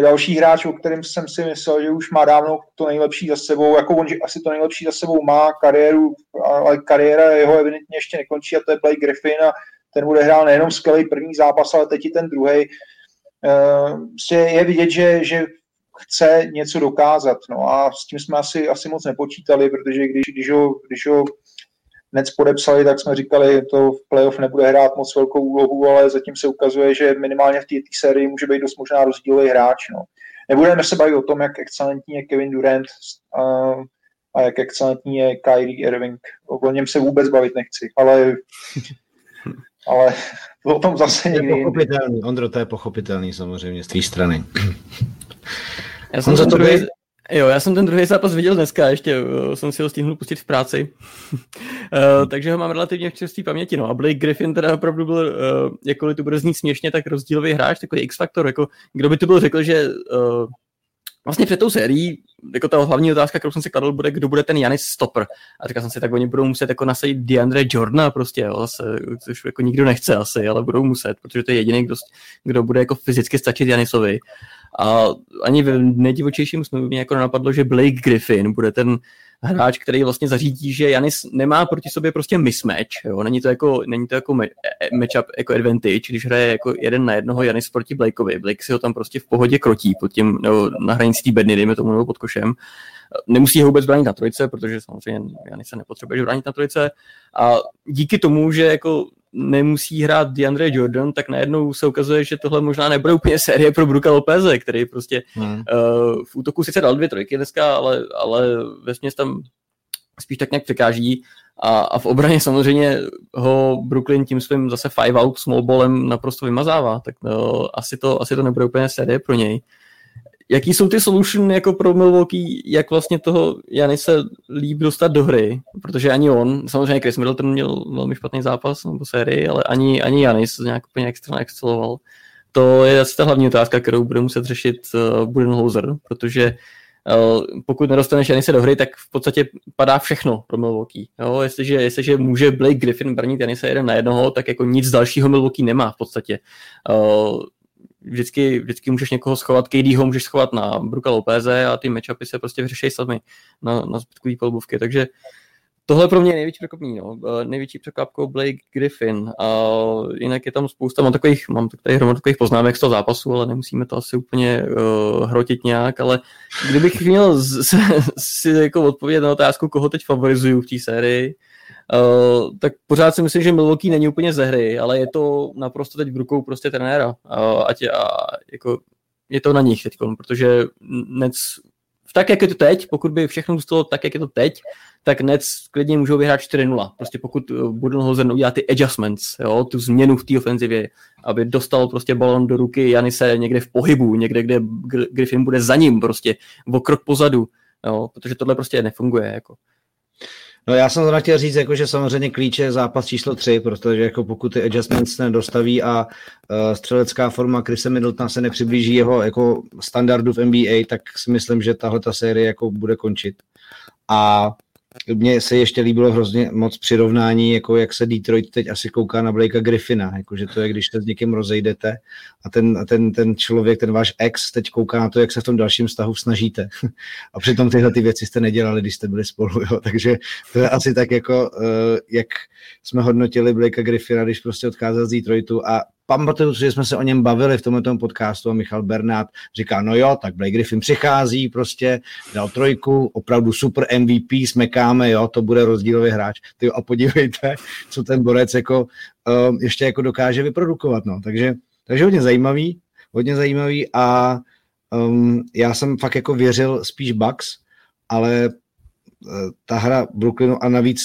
další hráč, o kterém jsem si myslel, že už má dávno to nejlepší za sebou, jako on že asi to nejlepší za sebou má kariéru, ale kariéra jeho evidentně ještě nekončí a to je Blake Griffin a ten bude hrál nejenom skvělý první zápas, ale teď i ten druhý. Uh, je vidět, že, že chce něco dokázat. No a s tím jsme asi, asi moc nepočítali, protože když, když ho, když ho Nec podepsali, tak jsme říkali, to v playoff nebude hrát moc velkou úlohu, ale zatím se ukazuje, že minimálně v té sérii může být dost možná rozdílový hráč. No. Nebudeme se bavit o tom, jak excelentní je Kevin Durant a, a jak excelentní je Kyrie Irving. O něm se vůbec bavit nechci, ale, ale o tom zase někdy. To je pochopitelný, Ondro, to je pochopitelný samozřejmě z té strany. Já jsem, ten druhý, jo, já jsem ten druhý zápas viděl dneska, ještě uh, jsem si ho stihnul pustit v práci, uh, takže ho mám relativně v čerstvé paměti. No. A Blake Griffin teda opravdu byl, uh, jakkoliv to bude znít směšně, tak rozdílový hráč, takový X-faktor, jako kdo by to byl řekl, že uh, vlastně před tou sérií, jako ta hlavní otázka, kterou jsem si kladl, bude, kdo bude ten Janis stopper. A říkal jsem si, tak oni budou muset jako nasadit DeAndre Jordana prostě, jo, zase, což jako nikdo nechce asi, ale budou muset, protože to je jediný, kdo, kdo bude jako fyzicky stačit Janisovi. A ani v nejdivočejším snu mě jako napadlo, že Blake Griffin bude ten hráč, který vlastně zařídí, že Janis nemá proti sobě prostě mismatch, jo? Není to jako, není to jako e, matchup jako advantage, když hraje jako jeden na jednoho Janis proti Blakeovi. Blake si ho tam prostě v pohodě krotí pod tím, nebo na hranici té bedny, dejme tomu, nebo pod košem. Nemusí ho vůbec bránit na trojce, protože samozřejmě Janis se nepotřebuje bránit na trojce. A díky tomu, že jako nemusí hrát DeAndre Jordan, tak najednou se ukazuje, že tohle možná nebude úplně série pro Bruka Lopeze, který prostě hmm. uh, v útoku sice dal dvě trojky dneska, ale, ale ve tam spíš tak nějak překáží a, a v obraně samozřejmě ho Brooklyn tím svým zase five out small ballem naprosto vymazává, tak no, asi, to, asi to nebude úplně série pro něj jaký jsou ty solution jako pro Milwaukee, jak vlastně toho Janise líp dostat do hry, protože ani on, samozřejmě Chris Middleton měl velmi špatný zápas nebo sérii, ale ani, ani Janis nějak úplně extra exceloval. To je asi ta hlavní otázka, kterou bude muset řešit uh, Budenholzer, protože uh, pokud nedostaneš Janise do hry, tak v podstatě padá všechno pro Milwaukee. Jo? Jestliže, jestliže může Blake Griffin bránit Janise jeden na jednoho, tak jako nic dalšího Milwaukee nemá v podstatě. Uh, vždycky, vždycky můžeš někoho schovat, KD ho můžeš schovat na Bruka Lopeze a ty matchupy se prostě vyřešejí sami na, na zbytkový polbovky, takže tohle pro mě je největší překvapení, no. Eh, největší překvapkou Blake Griffin. A jinak je tam spousta, mám takových, mám tady hromadu takových poznámek z toho zápasu, ale nemusíme to asi úplně uh, hrotit nějak, ale kdybych měl z, z, si jako odpovědět na otázku, koho teď favorizuju v té sérii, Uh, tak pořád si myslím, že Milwaukee není úplně ze hry, ale je to naprosto teď v rukou prostě trenéra. Uh, ať je, a, jako, je to na nich teď, protože Nec, tak, jak je to teď, pokud by všechno zůstalo tak, jak je to teď, tak Nec klidně můžou vyhrát 4-0. Prostě pokud eh, Budenholzer udělá ty adjustments, jo, tu změnu v té ofenzivě, aby dostal prostě balon do ruky Janise někde v pohybu, někde, kde Griffin bude za ním prostě, o krok pozadu, jo, protože tohle prostě nefunguje. Jako. No já jsem to chtěl říct, jako, že samozřejmě klíče je zápas číslo 3, protože jako pokud ty adjustments nedostaví a uh, střelecká forma Chrisa Middletona se nepřiblíží jeho jako standardu v NBA, tak si myslím, že tahle ta série jako bude končit. A mně se ještě líbilo hrozně moc přirovnání, jako jak se Detroit teď asi kouká na Blakea Griffina, jako že to je, když se s někým rozejdete a ten, ten, ten člověk, ten váš ex teď kouká na to, jak se v tom dalším vztahu snažíte. A přitom tyhle ty věci jste nedělali, když jste byli spolu, jo. takže to je asi tak jako, uh, jak jsme hodnotili Blakea Griffina, když prostě odcházel z Detroitu a pamatuju, že jsme se o něm bavili v tomto podcastu a Michal Bernát říká, no jo, tak Blake Griffin přichází, prostě dal trojku, opravdu super MVP, smekáme, jo, to bude rozdílový hráč. Ty a podívejte, co ten borec jako um, ještě jako dokáže vyprodukovat, no. Takže, takže hodně zajímavý, hodně zajímavý a um, já jsem fakt jako věřil spíš Bucks, ale uh, ta hra Brooklynu a navíc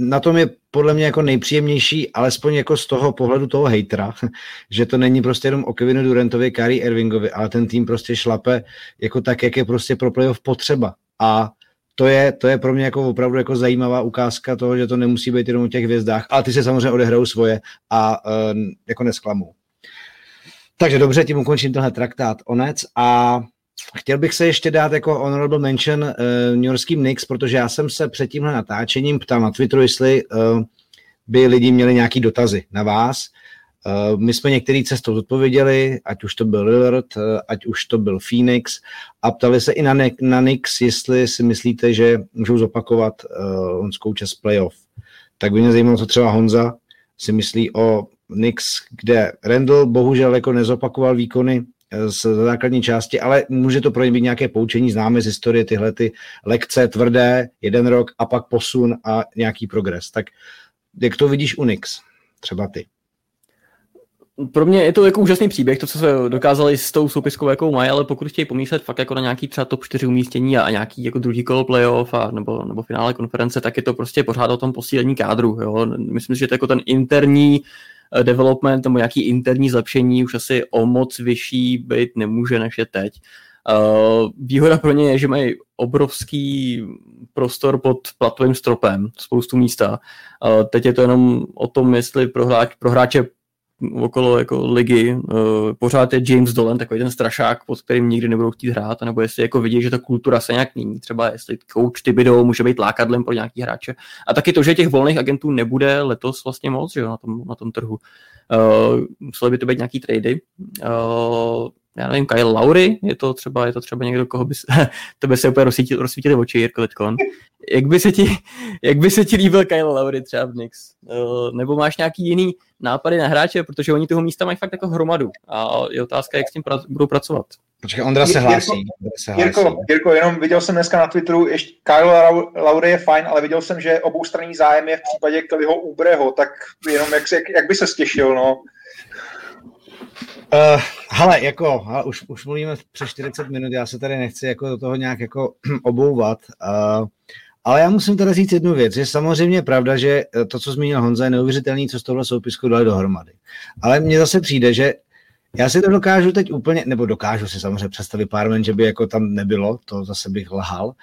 na tom je podle mě jako nejpříjemnější, alespoň jako z toho pohledu toho hejtra, že to není prostě jenom o Kevinu Durantovi, Kari Irvingovi, ale ten tým prostě šlape jako tak, jak je prostě pro playoff potřeba. A to je, to je pro mě jako opravdu jako zajímavá ukázka toho, že to nemusí být jenom o těch hvězdách, ale ty se samozřejmě odehrajou svoje a uh, jako nesklamou. Takže dobře, tím ukončím tenhle traktát Onec a chtěl bych se ještě dát jako honorable mention uh, New Yorkským Knicks, protože já jsem se před tímhle natáčením ptal na Twitteru, jestli uh, by lidi měli nějaký dotazy na vás. Uh, my jsme některý cestou odpověděli, ať už to byl Lillard, uh, ať už to byl Phoenix a ptali se i na, na Knicks, jestli si myslíte, že můžou zopakovat uh, lonskou čas playoff. Tak by mě zajímalo, co třeba Honza si myslí o Knicks, kde Randall bohužel jako nezopakoval výkony z základní části, ale může to pro ně být nějaké poučení, známe z historie tyhle ty lekce tvrdé, jeden rok a pak posun a nějaký progres. Tak jak to vidíš u Nix? Třeba ty. Pro mě je to jako úžasný příběh, to, co se dokázali s tou soupiskou, jakou mají, ale pokud chtějí pomýšlet fakt jako na nějaký třeba top 4 umístění a, a nějaký jako druhý kolo playoff a, nebo, nebo finále konference, tak je to prostě pořád o tom posílení kádru. Jo? Myslím si, že to jako ten interní development nebo nějaký interní zlepšení už asi o moc vyšší být nemůže, než je teď. Uh, výhoda pro ně je, že mají obrovský prostor pod platovým stropem, spoustu místa. Uh, teď je to jenom o tom, jestli pro, hráč, pro hráče okolo jako ligy uh, pořád je James Dolan, takový ten strašák, pod kterým nikdy nebudou chtít hrát, nebo jestli jako vidí, že ta kultura se nějak mění, třeba jestli coach Thibodeau může být lákadlem pro nějaký hráče. A taky to, že těch volných agentů nebude letos vlastně moc, že jo, na tom, na tom trhu. Uh, museli by to být nějaký trady. Uh, já nevím, Kyle Laury, je to třeba, je to třeba někdo, koho by se, to by se úplně rozsvítili, rozsvítili oči, Jirko, teďkon. Jak by, se ti, jak by se ti líbil Kyle Laury třeba v Knicks? Uh, nebo máš nějaký jiný nápady na hráče, protože oni toho místa mají fakt jako hromadu a je otázka, jak s tím pra- budou pracovat. Počkej, Ondra se hlásí. Jirko, Jirko, jenom viděl jsem dneska na Twitteru, ještě Kyle Laury je fajn, ale viděl jsem, že obou zájem je v případě Kellyho Ubreho, tak jenom jak, jak, jak by se stěšil, no. Uh, hele, jako, hele, už, už mluvíme přes 40 minut, já se tady nechci jako do toho nějak jako obouvat, uh, ale já musím teda říct jednu věc. Je samozřejmě pravda, že to, co zmínil Honza, je neuvěřitelný, co z tohle soupisku dali dohromady. Ale mně zase přijde, že já si to dokážu teď úplně, nebo dokážu si samozřejmě představit pár men, že by jako tam nebylo, to zase bych lhal,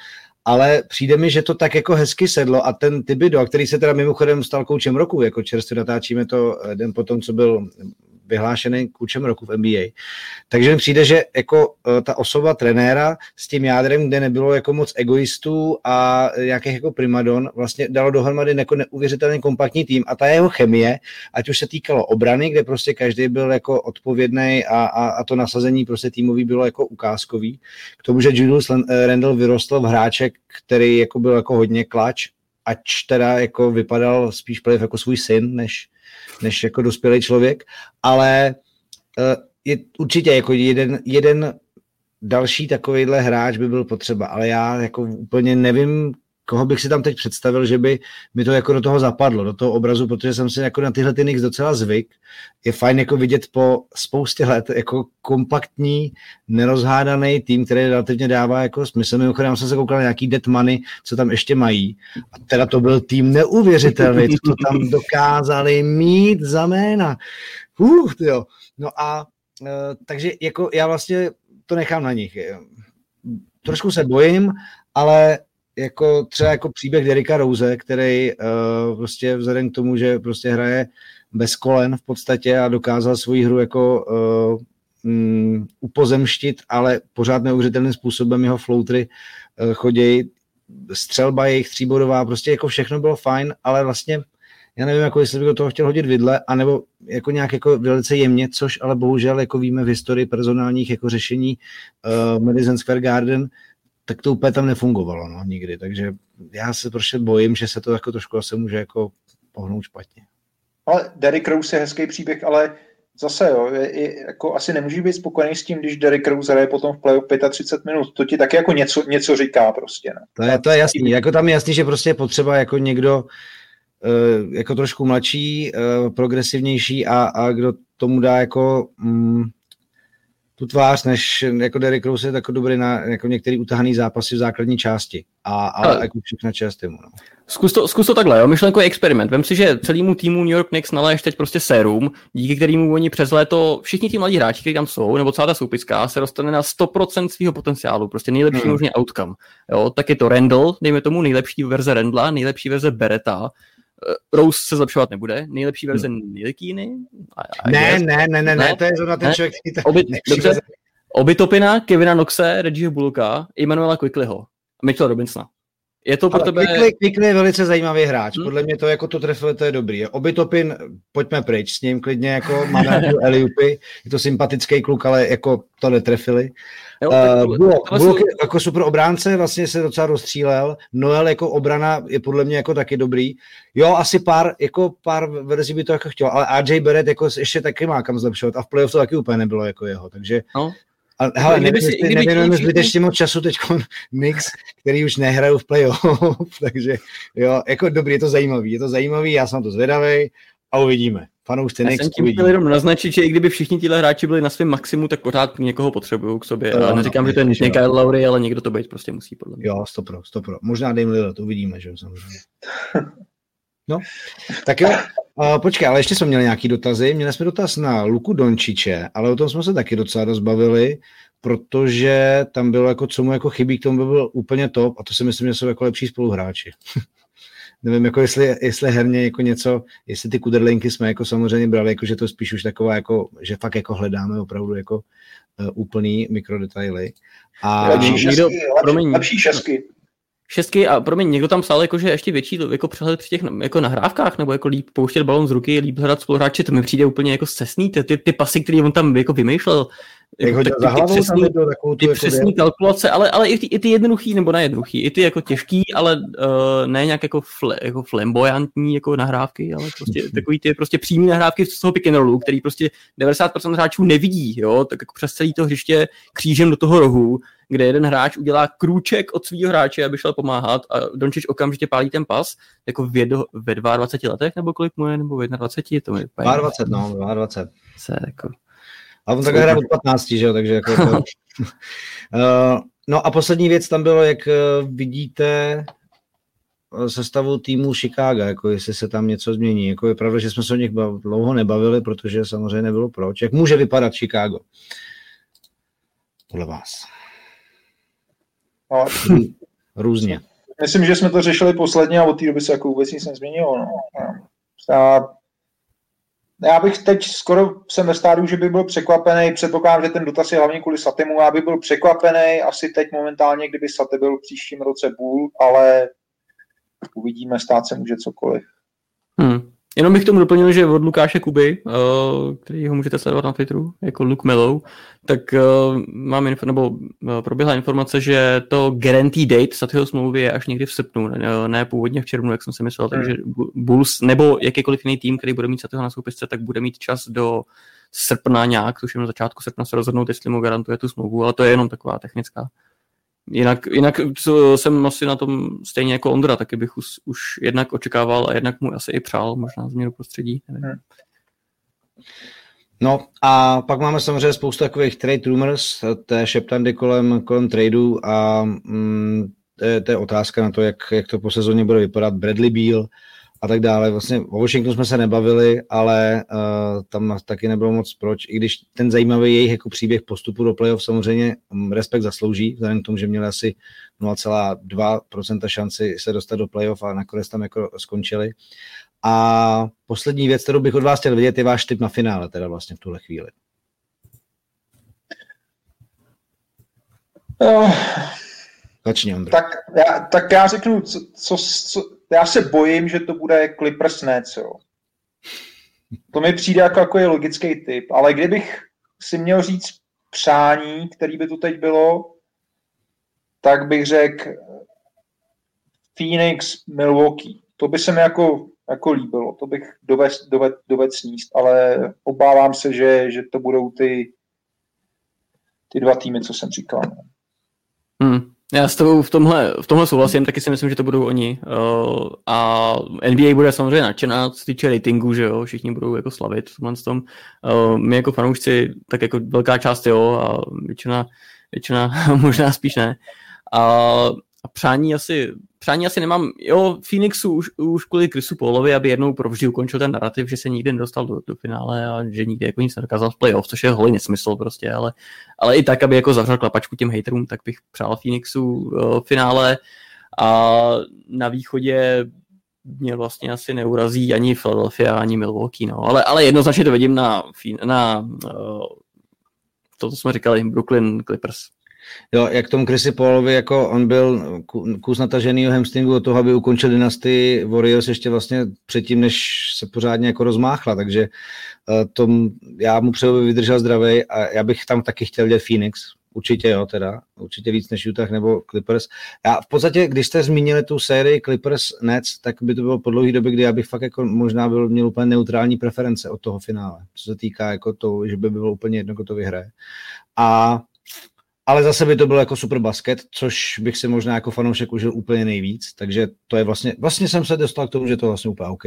ale přijde mi, že to tak jako hezky sedlo a ten Tibido, který se teda mimochodem stal koučem roku, jako čerstvě natáčíme to den potom, co byl vyhlášený kůčem roku v NBA. Takže mi přijde, že jako e, ta osoba trenéra s tím jádrem, kde nebylo jako moc egoistů a nějakých jako primadon, vlastně dalo dohromady jako neuvěřitelně kompaktní tým a ta jeho chemie, ať už se týkalo obrany, kde prostě každý byl jako odpovědný a, a, a to nasazení prostě týmový bylo jako ukázkový. K tomu, že Julius e, Randall vyrostl v hráček, který jako byl jako hodně klač, ač teda jako vypadal spíš jako svůj syn, než, než jako dospělý člověk, ale uh, je určitě jako jeden, jeden další takovýhle hráč by byl potřeba, ale já jako úplně nevím, koho bych si tam teď představil, že by mi to jako do toho zapadlo, do toho obrazu, protože jsem si jako na tyhle ty Knicks docela zvyk. Je fajn jako vidět po spoustě let jako kompaktní, nerozhádaný tým, který relativně dává jako smysl. Mimochodem jsem se koukal na nějaký dead money, co tam ještě mají. A teda to byl tým neuvěřitelný, co tam dokázali mít za jména. Uh, jo. No a uh, takže jako já vlastně to nechám na nich. Trošku se bojím, ale jako třeba jako příběh Derika Rose, který uh, prostě vzhledem k tomu, že prostě hraje bez kolen v podstatě a dokázal svoji hru jako uh, um, upozemštit, ale pořád neuvěřitelným způsobem jeho floutry uh, chodějí, střelba jejich tříbodová, prostě jako všechno bylo fajn, ale vlastně já nevím, jako jestli bych do toho chtěl hodit vidle, anebo jako nějak jako velice jemně, což ale bohužel jako víme v historii personálních jako řešení uh, Madison Square Garden, tak to úplně tam nefungovalo no, nikdy, takže já se prostě bojím, že se to jako trošku asi může jako pohnout špatně. Ale Derrick Rose je hezký příběh, ale zase jo, je, je, jako asi nemůžeš být spokojený s tím, když Derrick Rose hraje potom v playoff 35 minut. To ti taky jako něco, něco říká prostě. Ne? To je, to je jasný. Jako tam je jasný, že prostě je potřeba jako někdo uh, jako trošku mladší, uh, progresivnější a, a kdo tomu dá jako um, tu tvář, než jako Derek Rose je jako dobrý na jako některý utahaný zápasy v základní části. A, a ale, jako všechna část týmu. No. Zkus to, zkus to takhle, jo, myšlenkový experiment. Vem si, že celému týmu New York Knicks naléješ teď prostě sérum, díky kterému oni přes léto, všichni ti mladí hráči, kteří tam jsou, nebo celá ta soupiska, se dostane na 100% svého potenciálu, prostě nejlepší hmm. možný outcome. Jo, tak je to Randall, dejme tomu nejlepší verze Randla, nejlepší verze Bereta, Rose se zlepšovat nebude, nejlepší verze hmm. Nilikíny? Ne, ne, ne, ne, ne, to je zrovna ten člověk, který to... Oby, dobře, Obytopina, Kevina Noxe, Reggieho Buluka, Emanuela Quicklyho a Mitchell Robinsona. Je to pro tebe... Quickly, Quickly je velice zajímavý hráč. Hmm. Podle mě to jako to trefili, to je dobrý. Obytopin, pojďme pryč s ním klidně, jako máme Eliupy, je to sympatický kluk, ale jako to netrefili. Jo, uh, Bullock, Bullock jako super obránce vlastně se docela rozstřílel. Noel jako obrana je podle mě jako taky dobrý. Jo, asi pár, jako pár verzí by to jako chtěl, ale RJ Barrett jako ještě taky má kam zlepšovat a v playoff to taky úplně nebylo jako jeho, takže no. A, hele, kdyby si, kdyby nevěnujeme zbytečně moc času teď Knicks, který už nehrajou v playoff, takže jo, jako dobrý, je to zajímavý, je to zajímavý, já jsem to zvedavý a uvidíme. Fanoušci Knicks jsem tím chtěl jenom naznačit, že i kdyby všichni tihle hráči byli na svém maximu, tak pořád někoho potřebují k sobě. To, a neříkám, no, že to je nutně Kyle Lowry, ale někdo to být prostě musí, podle mě. Jo, stopro, stopro. Možná Dame Lillard, uvidíme, že jo, samozřejmě. No, tak jo, uh, počkej, ale ještě jsme měli nějaký dotazy. Měli jsme dotaz na Luku Dončiče, ale o tom jsme se taky docela rozbavili, protože tam bylo jako, co mu jako chybí, k tomu by byl úplně top a to si myslím, že jsou jako lepší spoluhráči. Nevím, jako jestli, jestli herně jako něco, jestli ty kuderlinky jsme jako samozřejmě brali, jako že to spíš už taková jako, že fakt jako hledáme opravdu jako uh, úplný mikrodetaily. A lepší šesky, někdo, lepší, lepší šesky šestky a pro mě někdo tam psal, jako, že ještě větší jako přehled při těch jako nahrávkách, nebo jako líp pouštět balon z ruky, líp hledat spoluhráče, to mi přijde úplně jako cestný, ty, ty, ty pasy, které on tam jako vymýšlel, jako, tak, ty, ty přesný, tam takovou ty přesný kalkulace, ale, ale i, ty, i ty jednoduchý, nebo ne jednoduchý, i ty jako těžký, ale uh, ne nějak jako, fle, jako flamboyantní jako nahrávky, ale prostě takový ty prostě přímý nahrávky z toho pick and rollu, který prostě 90% hráčů nevidí, jo, tak jako přes celý to hřiště křížem do toho rohu, kde jeden hráč udělá krůček od svého hráče, aby šel pomáhat a Dončič okamžitě pálí ten pas, jako v jedo, ve 22 letech, nebo kolik mu je, nebo v 21, to je 22, no, 22. Se, jako, a on takhle hraje od 15, že jo, takže jako uh, no a poslední věc tam bylo, jak uh, vidíte sestavu týmu Chicago, jako jestli se tam něco změní. Jako je pravda, že jsme se o nich dlouho nebavili, protože samozřejmě nebylo proč. Jak může vypadat Chicago? Podle vás. No, Různě. Myslím, že jsme to řešili posledně a od té doby se jako vůbec nic nezměnilo. No. Já, já bych teď skoro jsem ve stádiu, že bych byl překvapený, předpokládám, že ten dotaz je hlavně kvůli Satemu, já bych byl překvapený asi teď momentálně, kdyby Sate byl v příštím roce Bull, ale uvidíme, stát se může cokoliv. Hmm. Jenom bych tomu doplnil, že od Lukáše Kuby, uh, který ho můžete sledovat na Twitteru, jako Luke Mellow, tak uh, mám info, nebo uh, proběhla informace, že to guarantee date Satyho smlouvy je až někdy v srpnu, ne, původně v červnu, jak jsem si myslel, hmm. takže Bulls nebo jakýkoliv jiný tým, který bude mít Satyho na soupisce, tak bude mít čas do srpna nějak, tuším na začátku srpna se rozhodnout, jestli mu garantuje tu smlouvu, ale to je jenom taková technická Jinak, jinak co jsem asi na tom stejně jako Ondra, taky bych už, už jednak očekával a jednak mu asi i přál možná změnu prostředí. Nevím. Hmm. No a pak máme samozřejmě spoustu takových trade rumors, té šeptandy kolem, kolem tradu a mm, to, je, to je otázka na to, jak, jak to po sezóně bude vypadat. Bradley Beal, a tak dále. Vlastně o Washingtonu jsme se nebavili, ale uh, tam taky nebylo moc proč, i když ten zajímavý jejich jako příběh postupu do playoff samozřejmě um, respekt zaslouží, vzhledem k tomu, že měli asi 0,2% šanci se dostat do playoff a nakonec tam jako skončili. A poslední věc, kterou bych od vás chtěl vidět, je váš tip na finále, teda vlastně v tuhle chvíli. Uh, Začni, Ondra. Tak já, tak já řeknu, co, co, co, já se bojím, že to bude Clippers Nets, jo. To mi přijde jako, jako je logický typ, ale kdybych si měl říct přání, který by tu teď bylo, tak bych řekl Phoenix, Milwaukee. To by se mi jako, jako líbilo, to bych doved, doved, doved sníst, ale obávám se, že, že to budou ty, ty dva týmy, co jsem říkal. Hmm. Já s tebou v tomhle, v tomhle souhlasím, taky si myslím, že to budou oni. Uh, a NBA bude samozřejmě nadšená, co se týče ratingu, že jo, všichni budou jako slavit v tom. Uh, my jako fanoušci, tak jako velká část jo, a většina, většina možná spíš ne. A a přání asi, přání asi nemám, jo, Phoenixu už, už kvůli Chrisu Paulovi, aby jednou provždy ukončil ten narrativ, že se nikdy nedostal do, do finále a že nikdy jako nic nedokázal v playoff, což je holý nesmysl prostě, ale, ale i tak, aby jako zavřel klapačku těm haterům, tak bych přál Phoenixu uh, finále a na východě mě vlastně asi neurazí ani Philadelphia, ani Milwaukee, no. Ale, ale jednoznačně to vidím na, na uh, to, co jsme říkali, Brooklyn Clippers. Jo, jak tomu Chrissy Paulovi, jako on byl kus natažený hamstringu od toho, aby ukončil dynastii Warriors ještě vlastně předtím, než se pořádně jako rozmáchla, takže uh, tom, já mu přeju, vydržel zdravý a já bych tam taky chtěl dělat Phoenix, Určitě jo, teda. Určitě víc než Utah nebo Clippers. Já v podstatě, když jste zmínili tu sérii Clippers Nets, tak by to bylo po dlouhé době, kdy já bych fakt jako možná byl, měl úplně neutrální preference od toho finále. Co se týká jako to, že by bylo úplně jedno, kdo to vyhraje. A ale zase by to bylo jako super basket, což bych si možná jako fanoušek užil úplně nejvíc, takže to je vlastně, vlastně jsem se dostal k tomu, že to je vlastně úplně OK,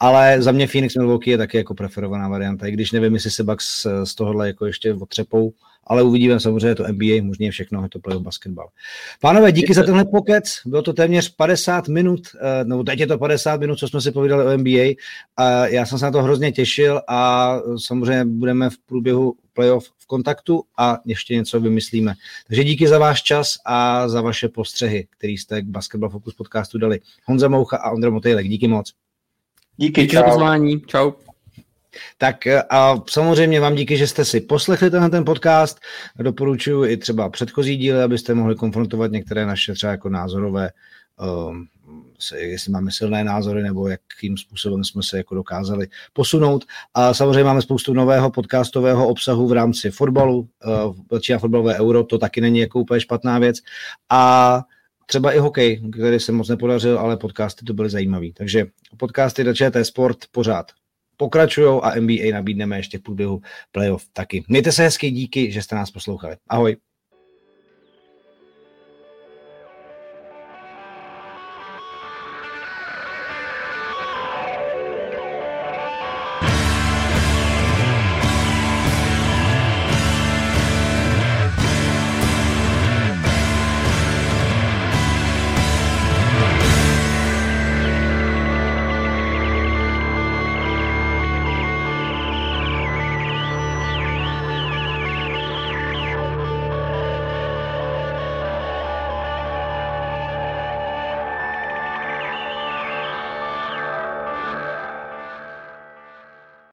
ale za mě Phoenix Milwaukee je taky jako preferovaná varianta, i když nevím, jestli se Bucks z tohohle jako ještě otřepou, ale uvidíme samozřejmě, je to NBA, možná všechno, je to playoff basketbal. Pánové, díky za tenhle pokec, bylo to téměř 50 minut, eh, no teď je to 50 minut, co jsme si povídali o NBA, a já jsem se na to hrozně těšil a samozřejmě budeme v průběhu playoff v kontaktu a ještě něco vymyslíme. Takže díky za váš čas a za vaše postřehy, který jste k Basketball Focus podcastu dali. Honza Moucha a Ondra Motejlek, díky moc. Díky, díky čau. za pozvání, čau. Tak eh, a samozřejmě vám díky, že jste si poslechli tenhle ten podcast. Doporučuji i třeba předchozí díly, abyste mohli konfrontovat některé naše třeba jako názorové, um, jestli máme silné názory nebo jakým způsobem jsme se jako dokázali posunout. A samozřejmě máme spoustu nového podcastového obsahu v rámci fotbalu, začíná fotbalové euro, to taky není jako úplně špatná věc. A třeba i hokej, který se moc nepodařil, ale podcasty to byly zajímavý. Takže podcasty do ČT Sport pořád pokračují a NBA nabídneme ještě v průběhu playoff taky. Mějte se hezky, díky, že jste nás poslouchali. Ahoj.